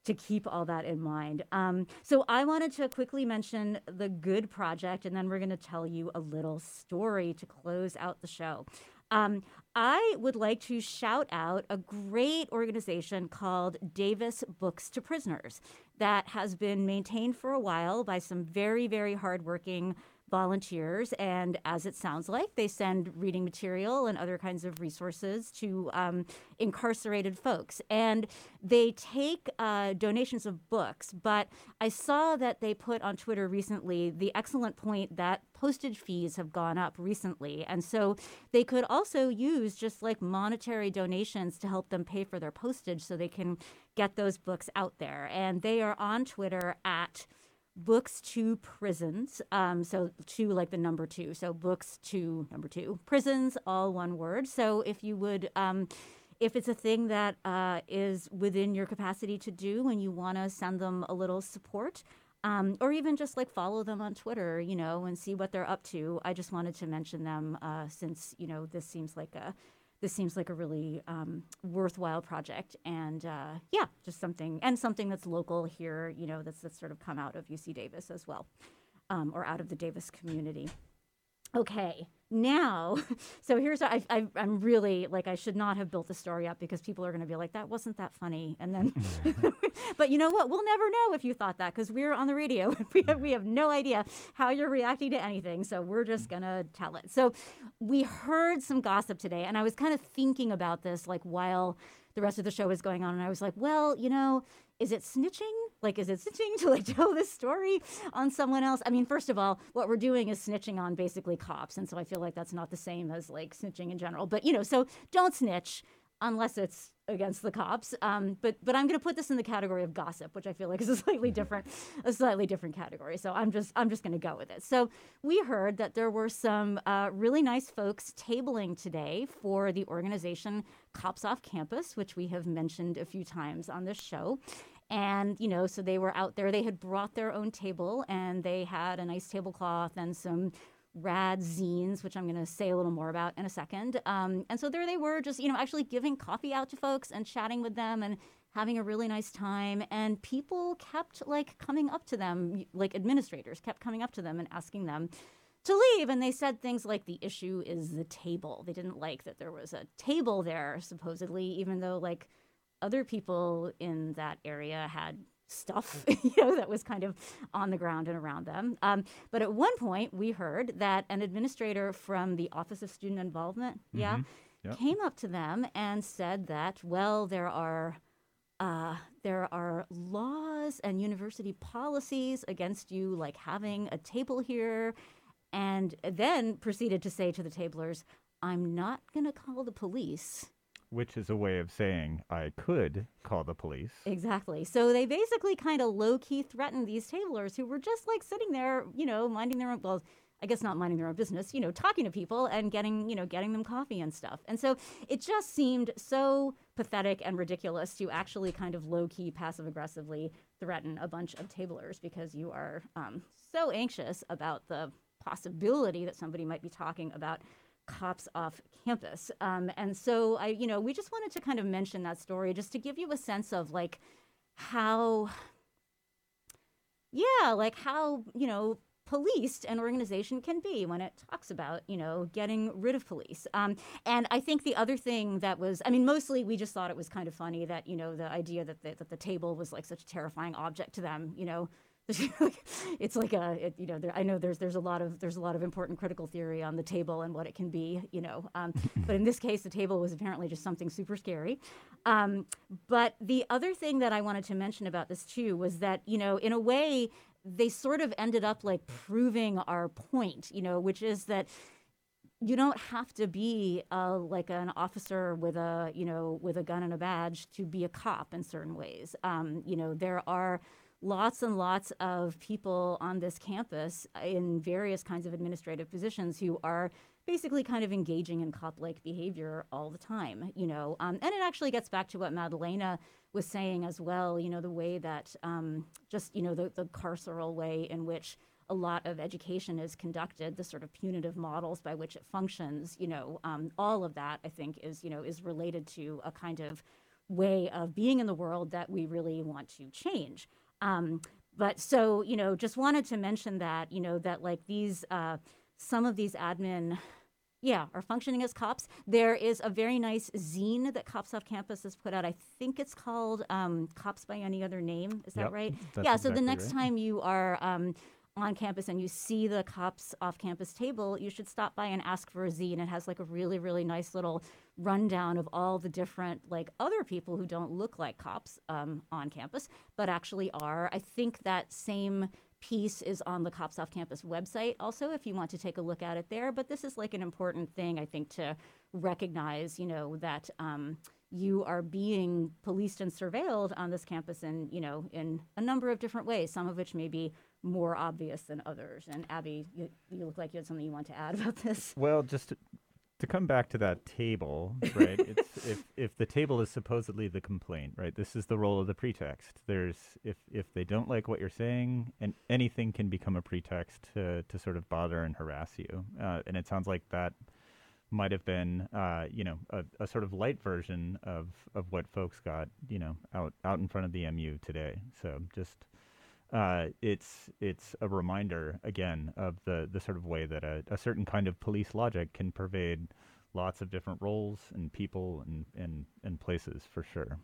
to keep all that in mind. Um, so I wanted to quickly mention the Good Project, and then we're going to tell you a little story to close out the show. Um, I would like to shout out a great organization called Davis Books to Prisoners that has been maintained for a while by some very, very hardworking volunteers. And as it sounds like, they send reading material and other kinds of resources to um, incarcerated folks. And they take uh, donations of books. But I saw that they put on Twitter recently the excellent point that postage fees have gone up recently. And so they could also use just like monetary donations to help them pay for their postage so they can get those books out there. And they are on Twitter at books to prisons. Um, so to like the number two. So books to number two. Prisons, all one word. So if you would. Um, if it's a thing that uh, is within your capacity to do and you want to send them a little support, um, or even just like follow them on Twitter, you know, and see what they're up to. I just wanted to mention them uh, since you know this seems like a this seems like a really um, worthwhile project, and uh, yeah, just something and something that's local here, you know, that's that's sort of come out of UC Davis as well, um, or out of the Davis community. Okay, now, so here's I, I I'm really like I should not have built the story up because people are going to be like that wasn't that funny, and then, but you know what? We'll never know if you thought that because we're on the radio. we have we have no idea how you're reacting to anything, so we're just gonna tell it. So, we heard some gossip today, and I was kind of thinking about this like while the rest of the show was going on, and I was like, well, you know, is it snitching? Like, is it snitching to like tell this story on someone else? I mean, first of all, what we're doing is snitching on basically cops, and so I feel like that's not the same as like snitching in general. But you know, so don't snitch unless it's against the cops. Um, but but I'm going to put this in the category of gossip, which I feel like is a slightly different a slightly different category. So I'm just I'm just going to go with it. So we heard that there were some uh, really nice folks tabling today for the organization Cops Off Campus, which we have mentioned a few times on this show. And, you know, so they were out there, they had brought their own table and they had a nice tablecloth and some rad zines, which I'm going to say a little more about in a second. Um, and so there they were, just, you know, actually giving coffee out to folks and chatting with them and having a really nice time. And people kept like coming up to them, like administrators kept coming up to them and asking them to leave. And they said things like the issue is the table. They didn't like that there was a table there, supposedly, even though like other people in that area had stuff you know that was kind of on the ground and around them um, but at one point we heard that an administrator from the office of student involvement mm-hmm. yeah yep. came up to them and said that well there are uh, there are laws and university policies against you like having a table here and then proceeded to say to the tablers i'm not going to call the police which is a way of saying I could call the police. Exactly. So they basically kind of low key threatened these tablers who were just like sitting there, you know, minding their own, well, I guess not minding their own business, you know, talking to people and getting, you know, getting them coffee and stuff. And so it just seemed so pathetic and ridiculous to actually kind of low key, passive aggressively threaten a bunch of tablers because you are um, so anxious about the possibility that somebody might be talking about cops off campus. Um, and so I, you know, we just wanted to kind of mention that story just to give you a sense of like how, yeah, like how, you know, policed an organization can be when it talks about, you know, getting rid of police. Um, and I think the other thing that was, I mean, mostly we just thought it was kind of funny that, you know, the idea that the, that the table was like such a terrifying object to them, you know, it's like a it, you know there, I know there's there's a lot of there's a lot of important critical theory on the table and what it can be you know um, but in this case the table was apparently just something super scary. Um, but the other thing that I wanted to mention about this too was that you know in a way they sort of ended up like proving our point you know which is that you don't have to be uh, like an officer with a you know with a gun and a badge to be a cop in certain ways. Um, you know there are lots and lots of people on this campus in various kinds of administrative positions who are basically kind of engaging in cop-like behavior all the time, you know. Um, and it actually gets back to what Madalena was saying as well, you know, the way that um, just, you know, the, the carceral way in which a lot of education is conducted, the sort of punitive models by which it functions, you know, um, all of that I think is, you know, is related to a kind of way of being in the world that we really want to change. Um, but so, you know, just wanted to mention that, you know, that like these, uh, some of these admin, yeah, are functioning as cops. There is a very nice zine that Cops Off Campus has put out. I think it's called um, Cops by Any Other Name. Is that Yep, right? yeah, so the next right. time you are um, on campus and you see the Cops Off Campus table, you should stop by and ask for a zine. It has like a really, really nice little rundown of all the different like other people who don't look like cops um, on campus but actually are i think that same piece is on the cops off campus website also if you want to take a look at it there but this is like an important thing i think to recognize you know that um, you are being policed and surveilled on this campus in you know in a number of different ways some of which may be more obvious than others and abby you, you look like you had something you want to add about this Well, just to, to come back to that table, right? it's if if the table is supposedly the complaint, right? This is the role of the pretext. There's if if they don't like what you're saying, and anything can become a pretext to to sort of bother and harass you. Uh, and it sounds like that might have been, uh, you know, a, a sort of light version of of what folks got, you know, out out in front of the MU today. So just uh, it's it's a reminder again of the the sort of way that a, a certain kind of police logic can pervade lots of different roles and people and and, and places for sure.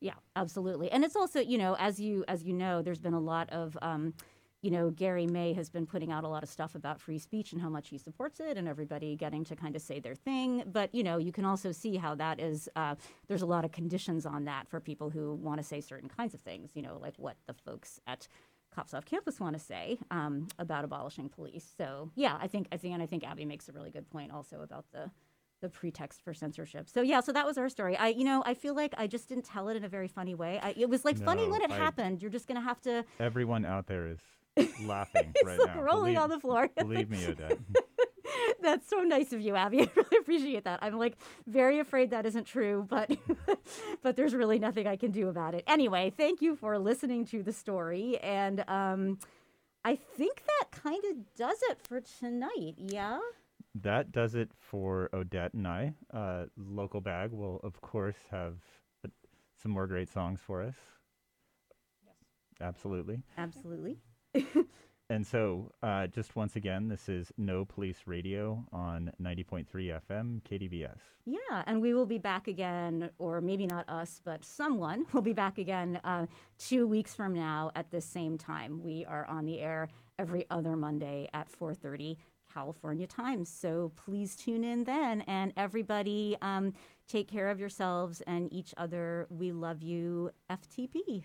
Yeah, absolutely. And it's also, you know, as you as you know, there's been a lot of um, you know, Gary May has been putting out a lot of stuff about free speech and how much he supports it and everybody getting to kind of say their thing. But, you know, you can also see how that is, uh, there's a lot of conditions on that for people who want to say certain kinds of things, you know, like what the folks at Cops Off Campus want to say um, about abolishing police. So, yeah, I think, I think, and I think Abby makes a really good point also about the, the pretext for censorship. So yeah, so that was our story. I, you know, I feel like I just didn't tell it in a very funny way. I, it was like funny when it I- happened. You're just gonna have to Everyone out there is laughing It's right like now. rolling Believe- on the floor. believe me, Odette. That's so nice of you, Abby. I really appreciate that. I'm like very afraid that isn't true, but but there's really nothing I can do about it. Anyway, thank you for listening to the story, and um, I think that kind of does it for tonight. Yeah. that does it for Odette and I. Uh, Local Bag will, of course, have uh, some more great songs for us. Yes. Absolutely. Absolutely. And so, uh, just once again, this is No Police Radio on 90.3 FM, KDVS. Yeah, and we will be back again, or maybe not us, but someone will be back again uh, two weeks from now at the same time. We are on the air every other Monday at 4:30 California time. So please tune in then, and everybody um, take care of yourselves and each other. We love you, FTP.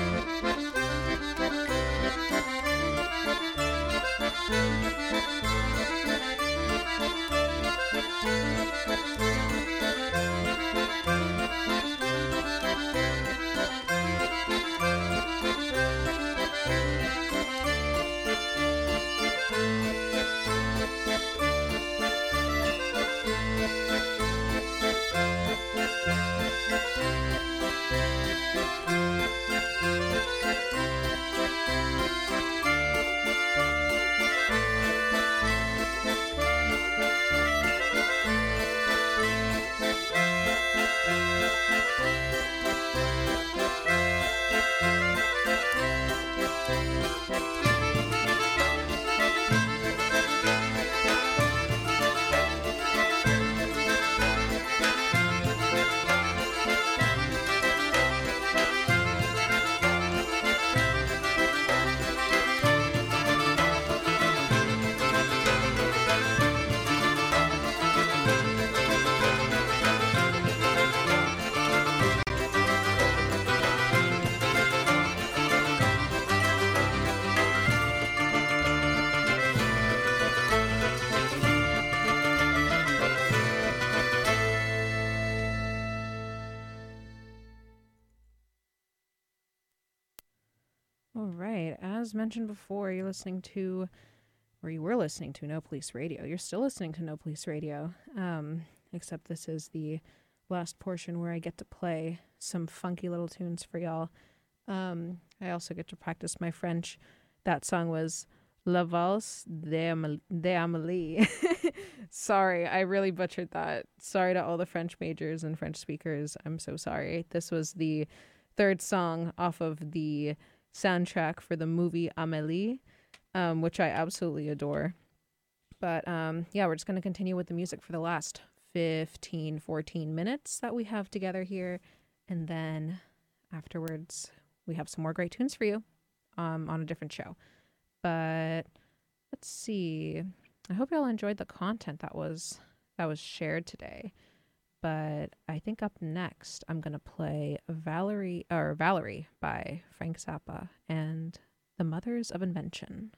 As mentioned before, you're listening to, or you were listening to No Police Radio. You're still listening to No Police Radio, um, except this is the last portion where I get to play some funky little tunes for y'all. Um, I also get to practice my French. That song was La Valse d'Amélie. sorry, I really butchered that. Sorry to all the French majors and French speakers. I'm so sorry. This was the third song off of the soundtrack for the movie Amélie, um, which I absolutely adore. But um, yeah, we're just going to continue with the music for the last 15, 14 minutes that we have together here. And then afterwards, we have some more great tunes for you um, on a different show. But let's see. I hope y'all enjoyed the content that was that was shared today. But I think up next I'm gonna play Valerie or Valerie by Frank Zappa and The Mothers of Invention.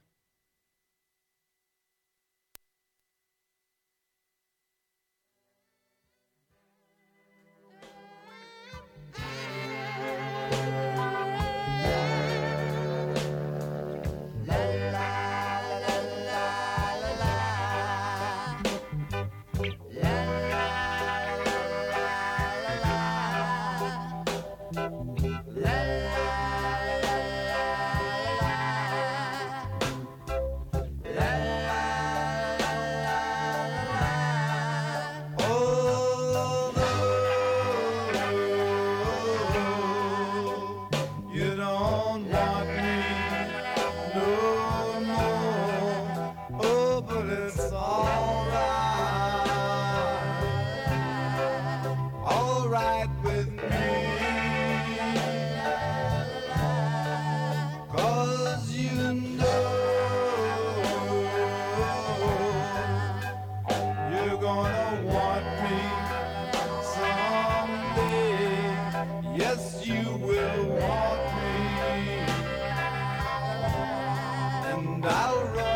I'll run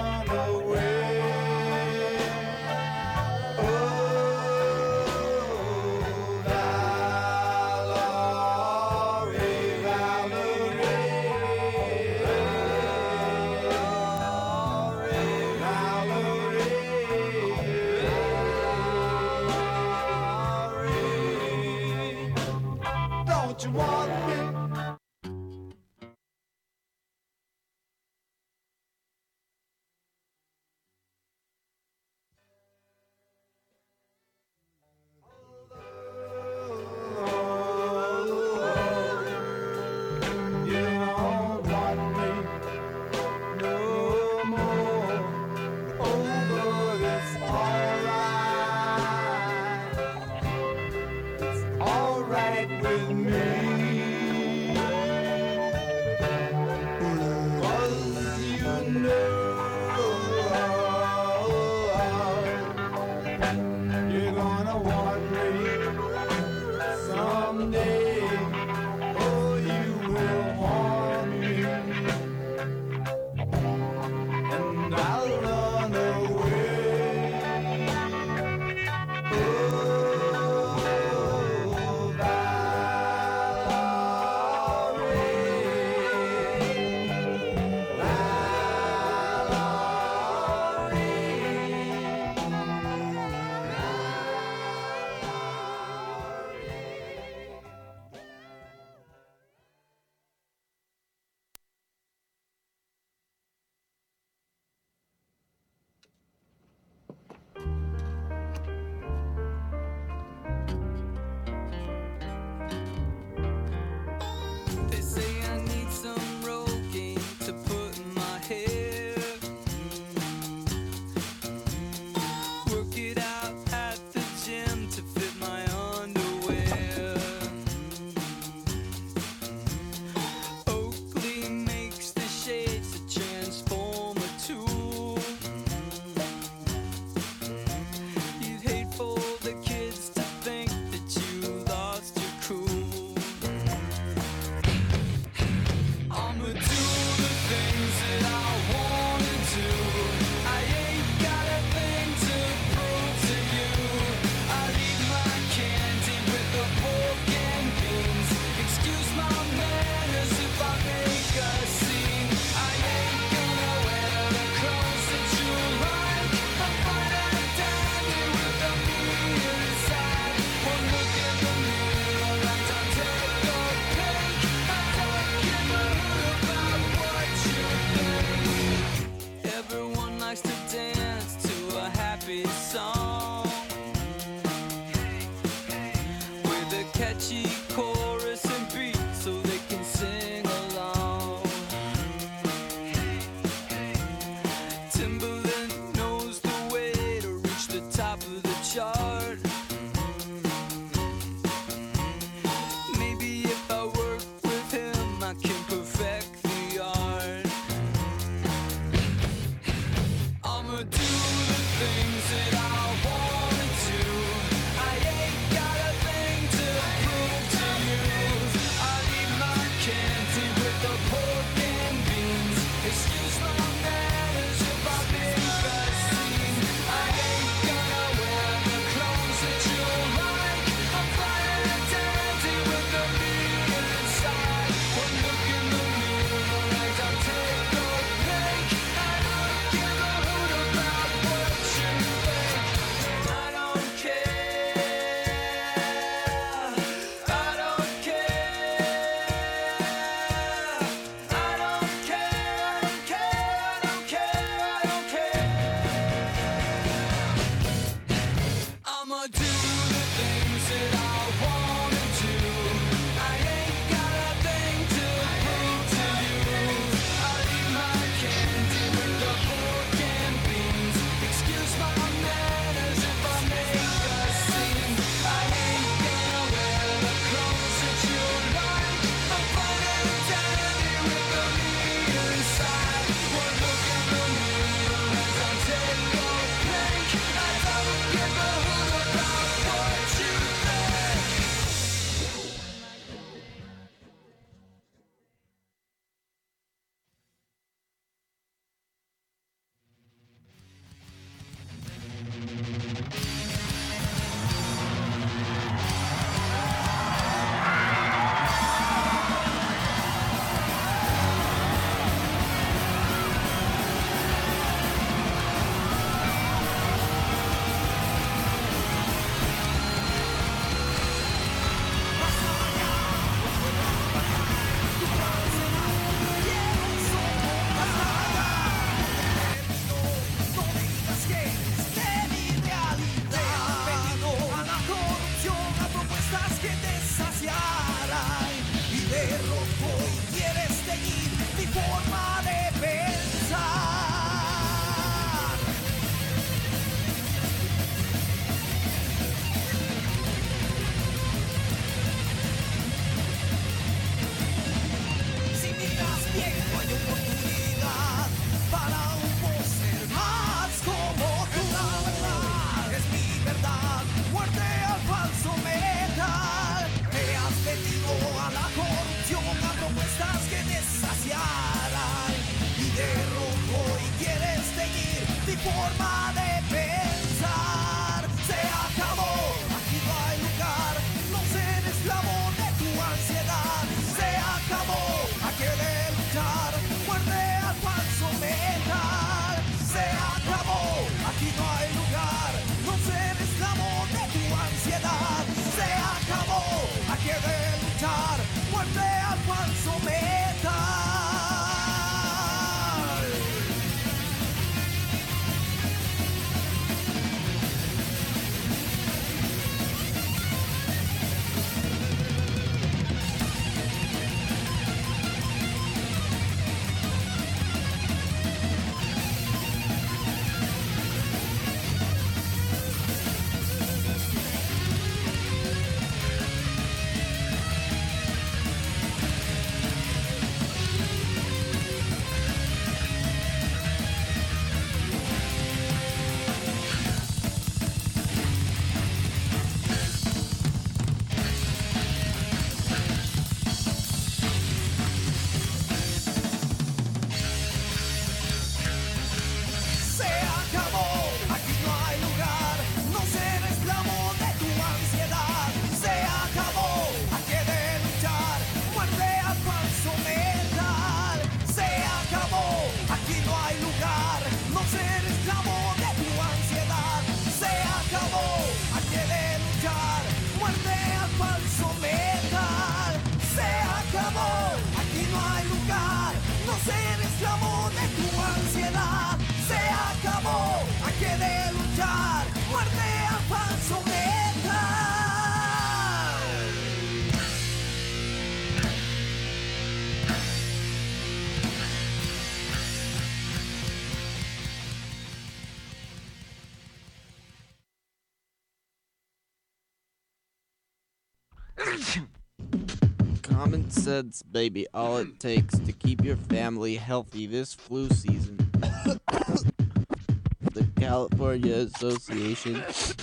Common sense, baby. All it takes to keep your family healthy this flu season. the California Association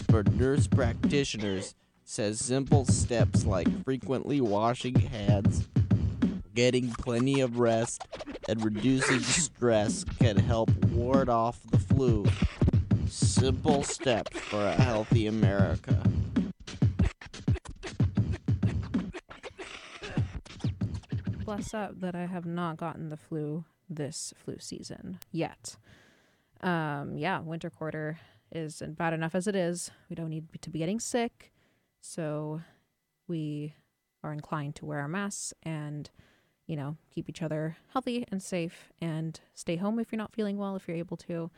for Nurse Practitioners says simple steps like frequently washing hands, getting plenty of rest, and reducing stress can help ward off the flu. Simple steps for a healthy America. Bless up that I have not gotten the flu this flu season yet. Um, yeah, winter quarter is bad enough as it is. We don't need to be getting sick, so we are inclined to wear our masks and, you know, keep each other healthy and safe, and stay home if you're not feeling well, if you're able to,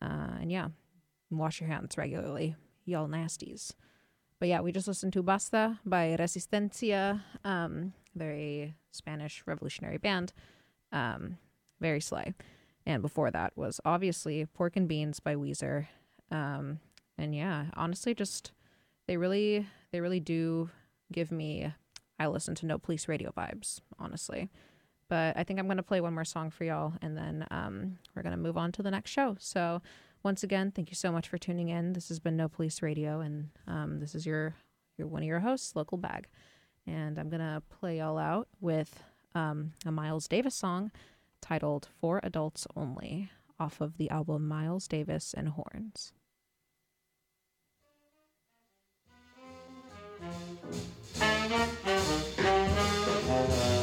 uh, and yeah, wash your hands regularly, y'all nasties. But yeah, we just listened to Basta by Resistencia. Um, they're a Spanish revolutionary band. Um, very sly. And before that was obviously Pork and Beans by Weezer. Um, and yeah, honestly, just they really, they really do give me. I listen to No Police Radio vibes, honestly. But I think I'm going to play one more song for y'all, and then um, we're going to move on to the next show. So once again, thank you so much for tuning in. This has been No Police Radio, and um, this is your your one of your hosts, Local Bag, and I'm gonna play y'all out with um, a Miles Davis song titled "For Adults Only" off of the album Miles Davis and Horns. Thank